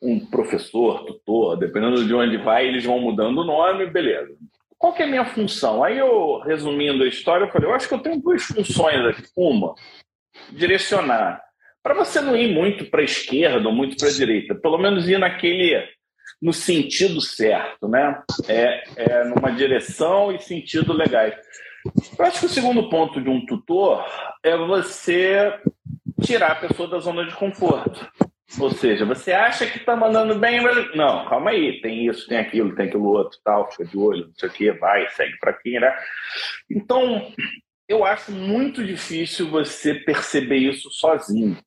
um professor, tutor, dependendo de onde vai, eles vão mudando o nome, beleza. Qual que é a minha função? Aí eu, resumindo a história, eu falei, eu acho que eu tenho duas funções aqui. Uma, direcionar. Para você não ir muito para a esquerda ou muito para a direita, pelo menos ir naquele no sentido certo, né? É, é numa direção e sentido legais. Eu acho que o segundo ponto de um tutor é você tirar a pessoa da zona de conforto. Ou seja, você acha que está mandando bem, mas não, calma aí, tem isso, tem aquilo, tem aquilo outro, tal, fica de olho, não sei o que, vai, segue para quem, né? Então, eu acho muito difícil você perceber isso sozinho.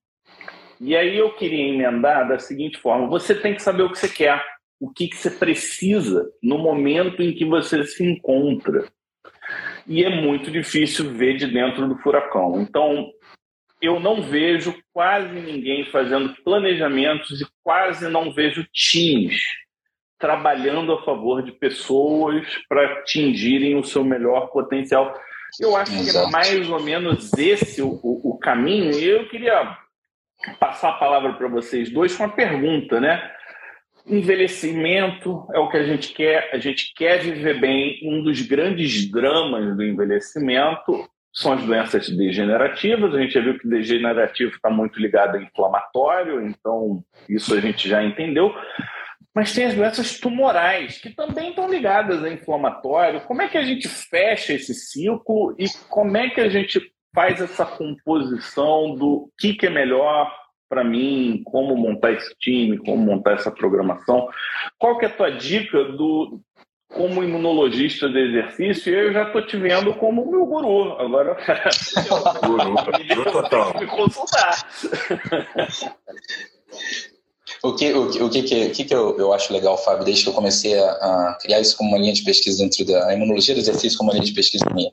E aí eu queria emendar da seguinte forma: você tem que saber o que você quer, o que, que você precisa no momento em que você se encontra. E é muito difícil ver de dentro do furacão. Então, eu não vejo quase ninguém fazendo planejamentos e quase não vejo times trabalhando a favor de pessoas para atingirem o seu melhor potencial. Eu acho Exato. que é mais ou menos esse o, o, o caminho. E eu queria passar a palavra para vocês dois com uma pergunta, né? Envelhecimento é o que a gente quer, a gente quer viver bem. Um dos grandes dramas do envelhecimento são as doenças degenerativas. A gente já viu que degenerativo está muito ligado a inflamatório, então isso a gente já entendeu. Mas tem as doenças tumorais, que também estão ligadas a inflamatório. Como é que a gente fecha esse ciclo e como é que a gente faz essa composição do que, que é melhor para mim, como montar esse time, como montar essa programação? Qual que é a tua dica do, como imunologista de exercício, eu já estou te vendo como meu guru. Agora guru, total. me consultar. O que, o, que, o que, que, que eu, eu acho legal, Fábio, desde que eu comecei a, a, criar isso como uma linha de pesquisa dentro da imunologia do exercício como uma linha de pesquisa minha,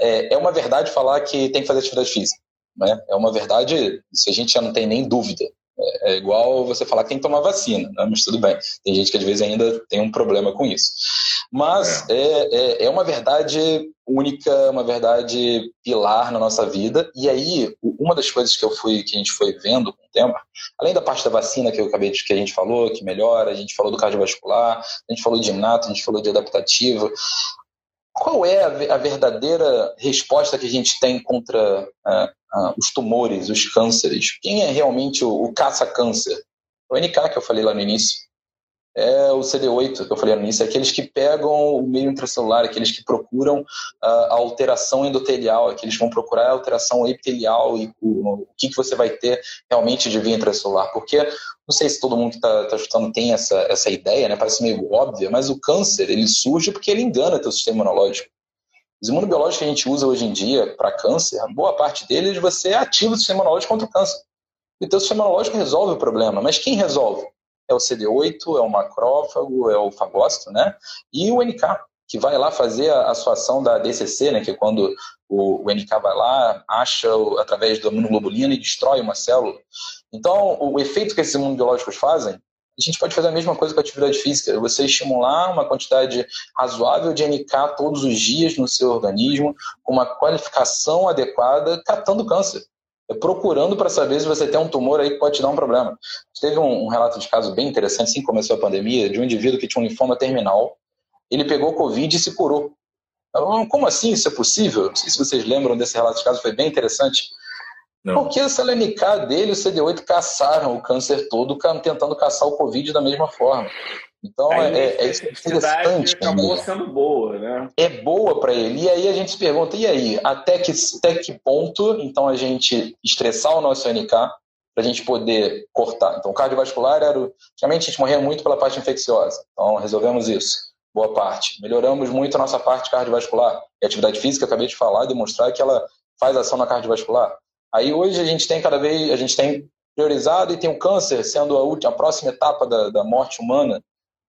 é, é uma verdade falar que tem que fazer atividade física. Né? É uma verdade, se a gente já não tem nem dúvida. É, é igual você falar que tem que tomar vacina, né? mas tudo bem. Tem gente que às vezes ainda tem um problema com isso. Mas é. É, é, é uma verdade única, uma verdade pilar na nossa vida. E aí, uma das coisas que eu fui, que a gente foi vendo com o tempo, além da parte da vacina que eu acabei de que a gente falou, que melhora, a gente falou do cardiovascular, a gente falou de inato, a gente falou de adaptativo. Qual é a, verdadeira resposta que a gente tem contra uh, uh, os tumores, os cânceres? Quem é realmente o, o caça-câncer? O NK que eu falei lá no início é o CD8 que eu falei no início, é aqueles que pegam o meio intracelular, aqueles que procuram a alteração endotelial, aqueles que vão procurar a alteração epitelial e o, que, que você vai ter realmente de via intracelular. Porque, não sei se todo mundo que está tá escutando tem essa, essa ideia, né? parece meio óbvia, mas o câncer ele surge porque ele engana teu sistema imunológico. Os imunobiológicos que a gente usa hoje em dia para câncer, boa parte deles você ativa o sistema imunológico contra o câncer. Então o sistema imunológico resolve o problema, mas quem resolve? É o CD8, é o macrófago, é o fagócito, né? E o NK, que vai lá fazer a, a sua ação da DCC, né? Que é quando o, o NK vai lá, acha através da imunoglobulina e destrói uma célula. Então, o efeito que esses imunobiológicos fazem a gente pode fazer a mesma coisa com a atividade física. Você estimular uma quantidade razoável de NK todos os dias no seu organismo, com uma qualificação adequada, catando câncer. É procurando para saber se você tem um tumor aí que pode te dar um problema. Teve um, um relato de caso bem interessante, assim que começou a pandemia, de um indivíduo que tinha um linfoma terminal. Ele pegou Covid e se curou. Como assim isso é possível? Não sei se vocês lembram desse relato de caso, foi bem interessante. Não. Porque a CLNK dele e o CD8 caçaram o câncer todo, tentando caçar o Covid da mesma forma. Então é, é, é interessante. Acabou sendo boa, né? É boa para ele. E aí a gente se pergunta: e aí, até que, até que ponto então a gente estressar o nosso NK para a gente poder cortar? Então, o cardiovascular era. Antigamente a gente morria muito pela parte infecciosa. Então, resolvemos isso. Boa parte. Melhoramos muito a nossa parte cardiovascular. E a atividade física, acabei de falar, demonstrar que ela faz ação na cardiovascular. Aí hoje a gente tem cada vez, a gente tem priorizado e tem o câncer sendo a, última, a próxima etapa da, da morte humana.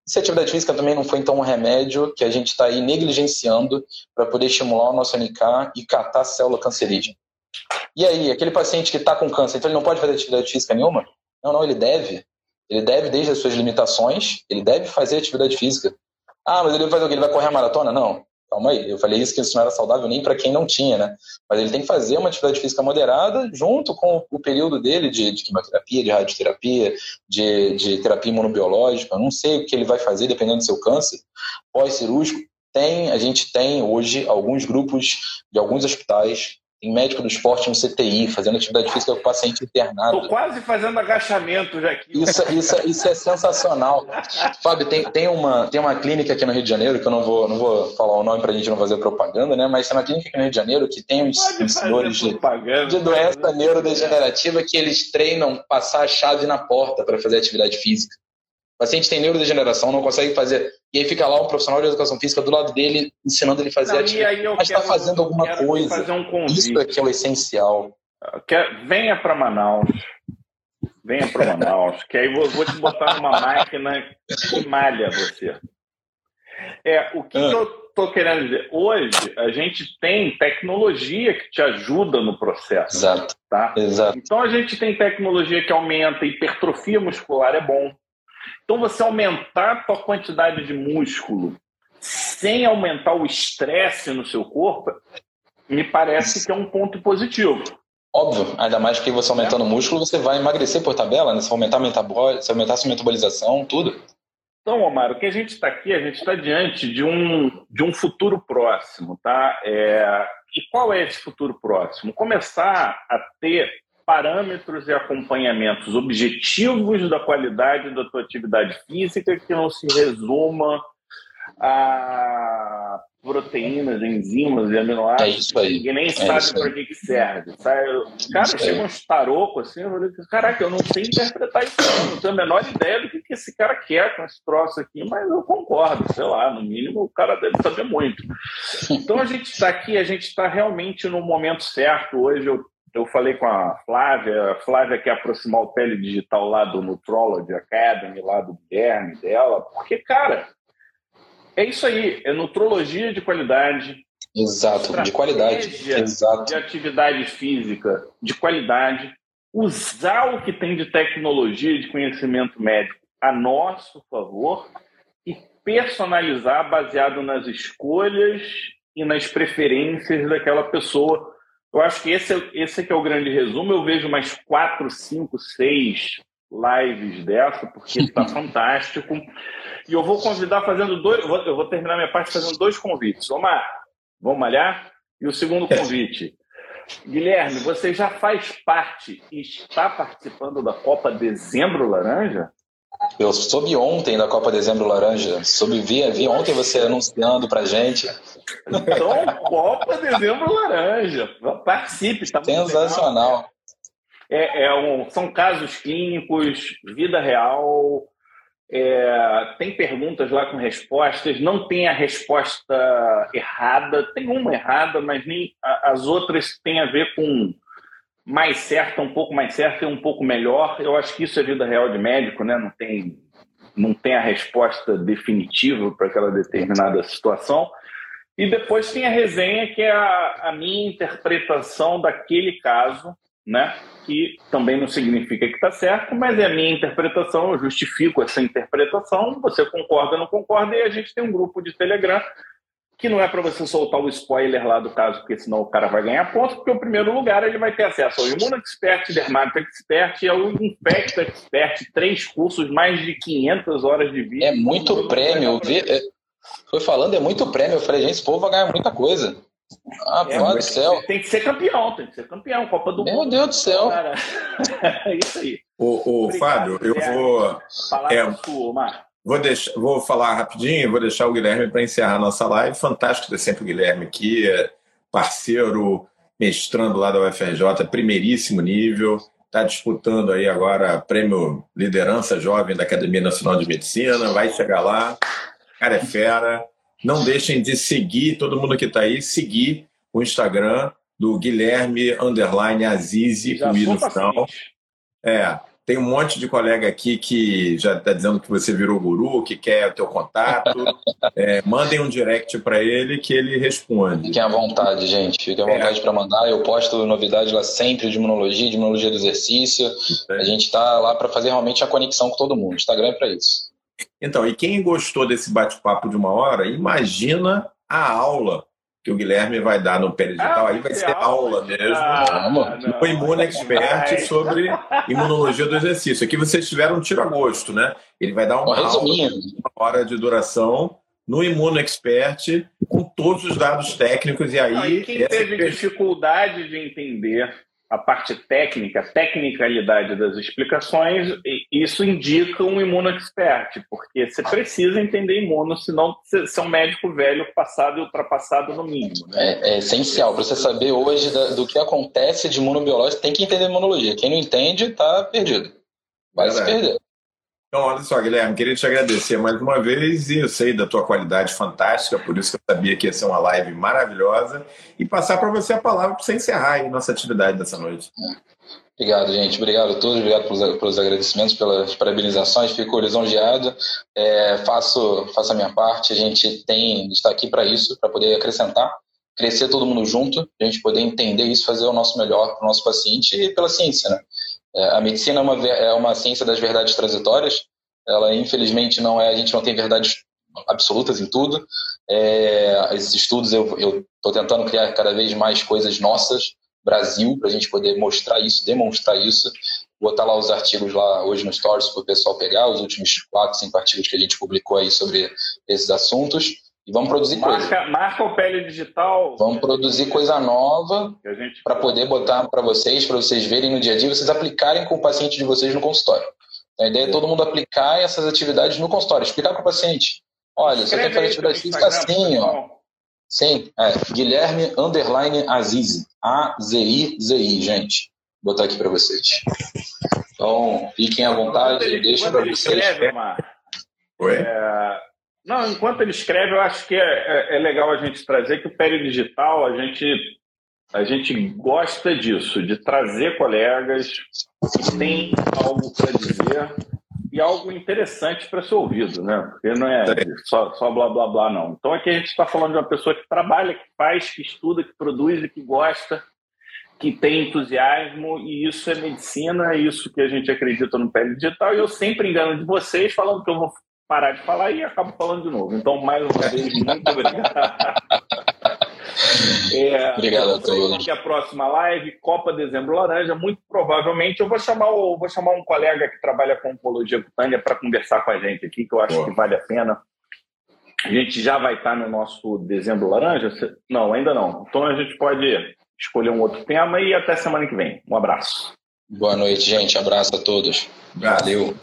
Se a atividade física também não foi então um remédio que a gente está aí negligenciando para poder estimular o nosso NK e catar a célula cancerígena. E aí, aquele paciente que está com câncer, então ele não pode fazer atividade física nenhuma? Não, não, ele deve. Ele deve, desde as suas limitações, ele deve fazer atividade física. Ah, mas ele vai fazer o quê? Ele vai correr a maratona? Não calma aí, eu falei isso que isso não era saudável nem para quem não tinha, né? Mas ele tem que fazer uma atividade física moderada junto com o período dele de, de quimioterapia, de radioterapia, de, de terapia imunobiológica. Eu não sei o que ele vai fazer dependendo do seu câncer pós-cirúrgico. Tem, a gente tem hoje alguns grupos de alguns hospitais tem médico do esporte no CTI, fazendo atividade física com o paciente internado. Estou quase fazendo agachamento já aqui. Isso, isso, isso é sensacional. Fábio, tem, tem, uma, tem uma clínica aqui no Rio de Janeiro, que eu não vou, não vou falar o nome para a gente não fazer propaganda, né? mas tem uma clínica aqui no Rio de Janeiro que tem uns senhores de, de doença neurodegenerativa que eles treinam passar a chave na porta para fazer atividade física. Paciente tem neurodegeneração, não consegue fazer. E aí fica lá um profissional de educação física do lado dele, ensinando ele a fazer atividade. Mas está fazendo alguma coisa. Um Isso é que é o essencial. Quer, venha para Manaus. Venha para Manaus, que aí vou, vou, te botar numa máquina que malha você. É, o que, ah. que eu estou querendo dizer? Hoje, a gente tem tecnologia que te ajuda no processo. Exato. Tá? Exato. Então, a gente tem tecnologia que aumenta, hipertrofia muscular é bom. Então, você aumentar a tua quantidade de músculo sem aumentar o estresse no seu corpo, me parece que é um ponto positivo. Óbvio, ainda mais que você aumentando o músculo, você vai emagrecer por tabela, né? Se aumentar, metabol... se aumentar a sua metabolização, tudo. Então, Omar, o que a gente está aqui, a gente está diante de um, de um futuro próximo, tá? É... E qual é esse futuro próximo? Começar a ter parâmetros e acompanhamentos objetivos da qualidade da tua atividade física que não se resuma a proteínas, enzimas e aminoácidos. É. E nem é sabe para que, que serve. Sabe? Cara, chega uns tarocos assim, eu falei, caraca, eu não sei interpretar isso, não tenho a menor ideia do que, que esse cara quer com esse troço aqui, mas eu concordo, sei lá, no mínimo o cara deve saber muito. Então a gente está aqui, a gente está realmente no momento certo. Hoje eu eu falei com a Flávia, a Flávia quer aproximar o digital lá do Nutrology Academy, lá do Guilherme dela, porque, cara, é isso aí, é nutrologia de qualidade. Exato, de qualidade. Exato. De atividade física de qualidade, usar o que tem de tecnologia de conhecimento médico a nosso favor e personalizar baseado nas escolhas e nas preferências daquela pessoa eu acho que esse, é, esse é que é o grande resumo. Eu vejo mais quatro, cinco, seis lives dessa, porque está fantástico. E eu vou convidar fazendo dois. Eu vou, eu vou, terminar minha parte fazendo dois convites. Omar, vamos malhar? E o segundo convite. Guilherme, você já faz parte e está participando da Copa Dezembro Laranja? Eu soube ontem da Copa Dezembro Laranja. Soube, vi, vi ontem você anunciando pra gente. Então, Copa Dezembro Laranja. Participe, tá Sensacional. É, é um, são casos clínicos, vida real. É, tem perguntas lá com respostas, não tem a resposta errada, tem uma errada, mas nem as outras têm a ver com mais certa, um pouco mais certa e um pouco melhor. Eu acho que isso é vida real de médico, né? Não tem, não tem a resposta definitiva para aquela determinada situação. E depois tem a resenha, que é a, a minha interpretação daquele caso, né? que também não significa que está certo, mas é a minha interpretação, eu justifico essa interpretação, você concorda ou não concorda, e a gente tem um grupo de Telegram que não é para você soltar o spoiler lá do caso, porque senão o cara vai ganhar ponto, porque, em primeiro lugar, ele vai ter acesso ao Imuno Expert, Dermato Expert e ao Infect Expert, três cursos, mais de 500 horas de vídeo. É muito prêmio. É, foi falando, é muito prêmio. Eu falei, gente, esse povo vai ganhar muita coisa. Ah, é, do céu. Tem que ser campeão, tem que ser campeão. Copa do Meu Mundo. Meu Deus do céu. Cara. é isso aí. Ô, ô Fábio, eu vou. É, sua, Mar. Vou, deixar, vou falar rapidinho, vou deixar o Guilherme para encerrar a nossa live. Fantástico ter sempre o Guilherme aqui, parceiro, mestrando lá da UFRJ, primeiríssimo nível. Está disputando aí agora prêmio Liderança Jovem da Academia Nacional de Medicina. Vai chegar lá. Cara, é fera. Não deixem de seguir, todo mundo que está aí, seguir o Instagram do Guilherme Underline Azizi, com no final. É, tem um monte de colega aqui que já está dizendo que você virou guru, que quer o teu contato. É, mandem um direct para ele que ele responde. Fiquem à vontade, gente. Fiquem à é. vontade é. para mandar. Eu posto novidades lá sempre de imunologia, de imunologia do exercício. É. A gente está lá para fazer realmente a conexão com todo mundo. O Instagram é para isso. Então, e quem gostou desse bate-papo de uma hora, imagina a aula que o Guilherme vai dar no Peridigital. Ah, aí vai ser aula, mesmo. Ah, o Imuno Expert sobre imunologia do exercício. Aqui vocês tiveram um tiro a gosto, né? Ele vai dar uma, aula uma hora de duração no Imuno Expert com todos os dados técnicos. E aí. Não, e quem teve dificuldade de entender a parte técnica, a tecnicalidade das explicações, isso indica um imunoexpert, porque você precisa entender imuno, senão você é um médico velho, passado e ultrapassado no mínimo. Né? É, é, essencial. Para você saber hoje do que acontece de imunobiológico, tem que entender imunologia. Quem não entende, está perdido. Vai se perder. Então, olha só, Guilherme, queria te agradecer mais uma vez e eu sei da tua qualidade fantástica, por isso que eu sabia que ia ser uma live maravilhosa e passar para você a palavra para você encerrar aí nossa atividade dessa noite. Obrigado, gente. Obrigado a todos. Obrigado pelos, pelos agradecimentos, pelas parabenizações. Fico lisonjeado. É, faço, faço a minha parte. A gente tem está aqui para isso, para poder acrescentar, crescer todo mundo junto, a gente poder entender isso, fazer o nosso melhor para o nosso paciente e pela ciência, né? É, a medicina é uma, é uma ciência das verdades transitórias. Ela, infelizmente, não é. A gente não tem verdades absolutas em tudo. É, esses estudos eu estou tentando criar cada vez mais coisas nossas, Brasil, para a gente poder mostrar isso, demonstrar isso. Botar lá os artigos lá hoje no Stories para o pessoal pegar, os últimos quatro, cinco artigos que a gente publicou aí sobre esses assuntos. E vamos produzir marca, coisa. Marca o pele digital. Vamos produzir coisa nova para poder botar para vocês, para vocês verem no dia a dia, vocês aplicarem com o paciente de vocês no consultório. A ideia é todo mundo aplicar essas atividades no consultório, explicar para o paciente. Olha, você tem que fazer atividade física assim, ó. Sim, é, Guilherme Underline Azizi. A-Z-I-Z-I, gente. Vou botar aqui para vocês. Então, fiquem à vontade, deixa para vocês. Escreve, Oi? É não, enquanto ele escreve, eu acho que é, é, é legal a gente trazer que o Péreo Digital, a gente, a gente gosta disso, de trazer colegas que têm algo para dizer e algo interessante para ser ouvido, né? Porque não é só, só blá blá blá, não. Então aqui a gente está falando de uma pessoa que trabalha, que faz, que estuda, que produz e que gosta, que tem entusiasmo, e isso é medicina, é isso que a gente acredita no pele digital. E eu sempre engano de vocês falando que eu vou parar de falar e acabo falando de novo. Então, mais uma vez, muito obrigado. É, Obrigado a todos. A próxima live, Copa Dezembro Laranja, muito provavelmente eu vou chamar, o, vou chamar um colega que trabalha com oncologia cutânea para conversar com a gente aqui, que eu acho Boa. que vale a pena. A gente já vai estar no nosso Dezembro Laranja? Não, ainda não. Então a gente pode escolher um outro tema e até semana que vem. Um abraço. Boa noite, gente. Abraço a todos. Valeu.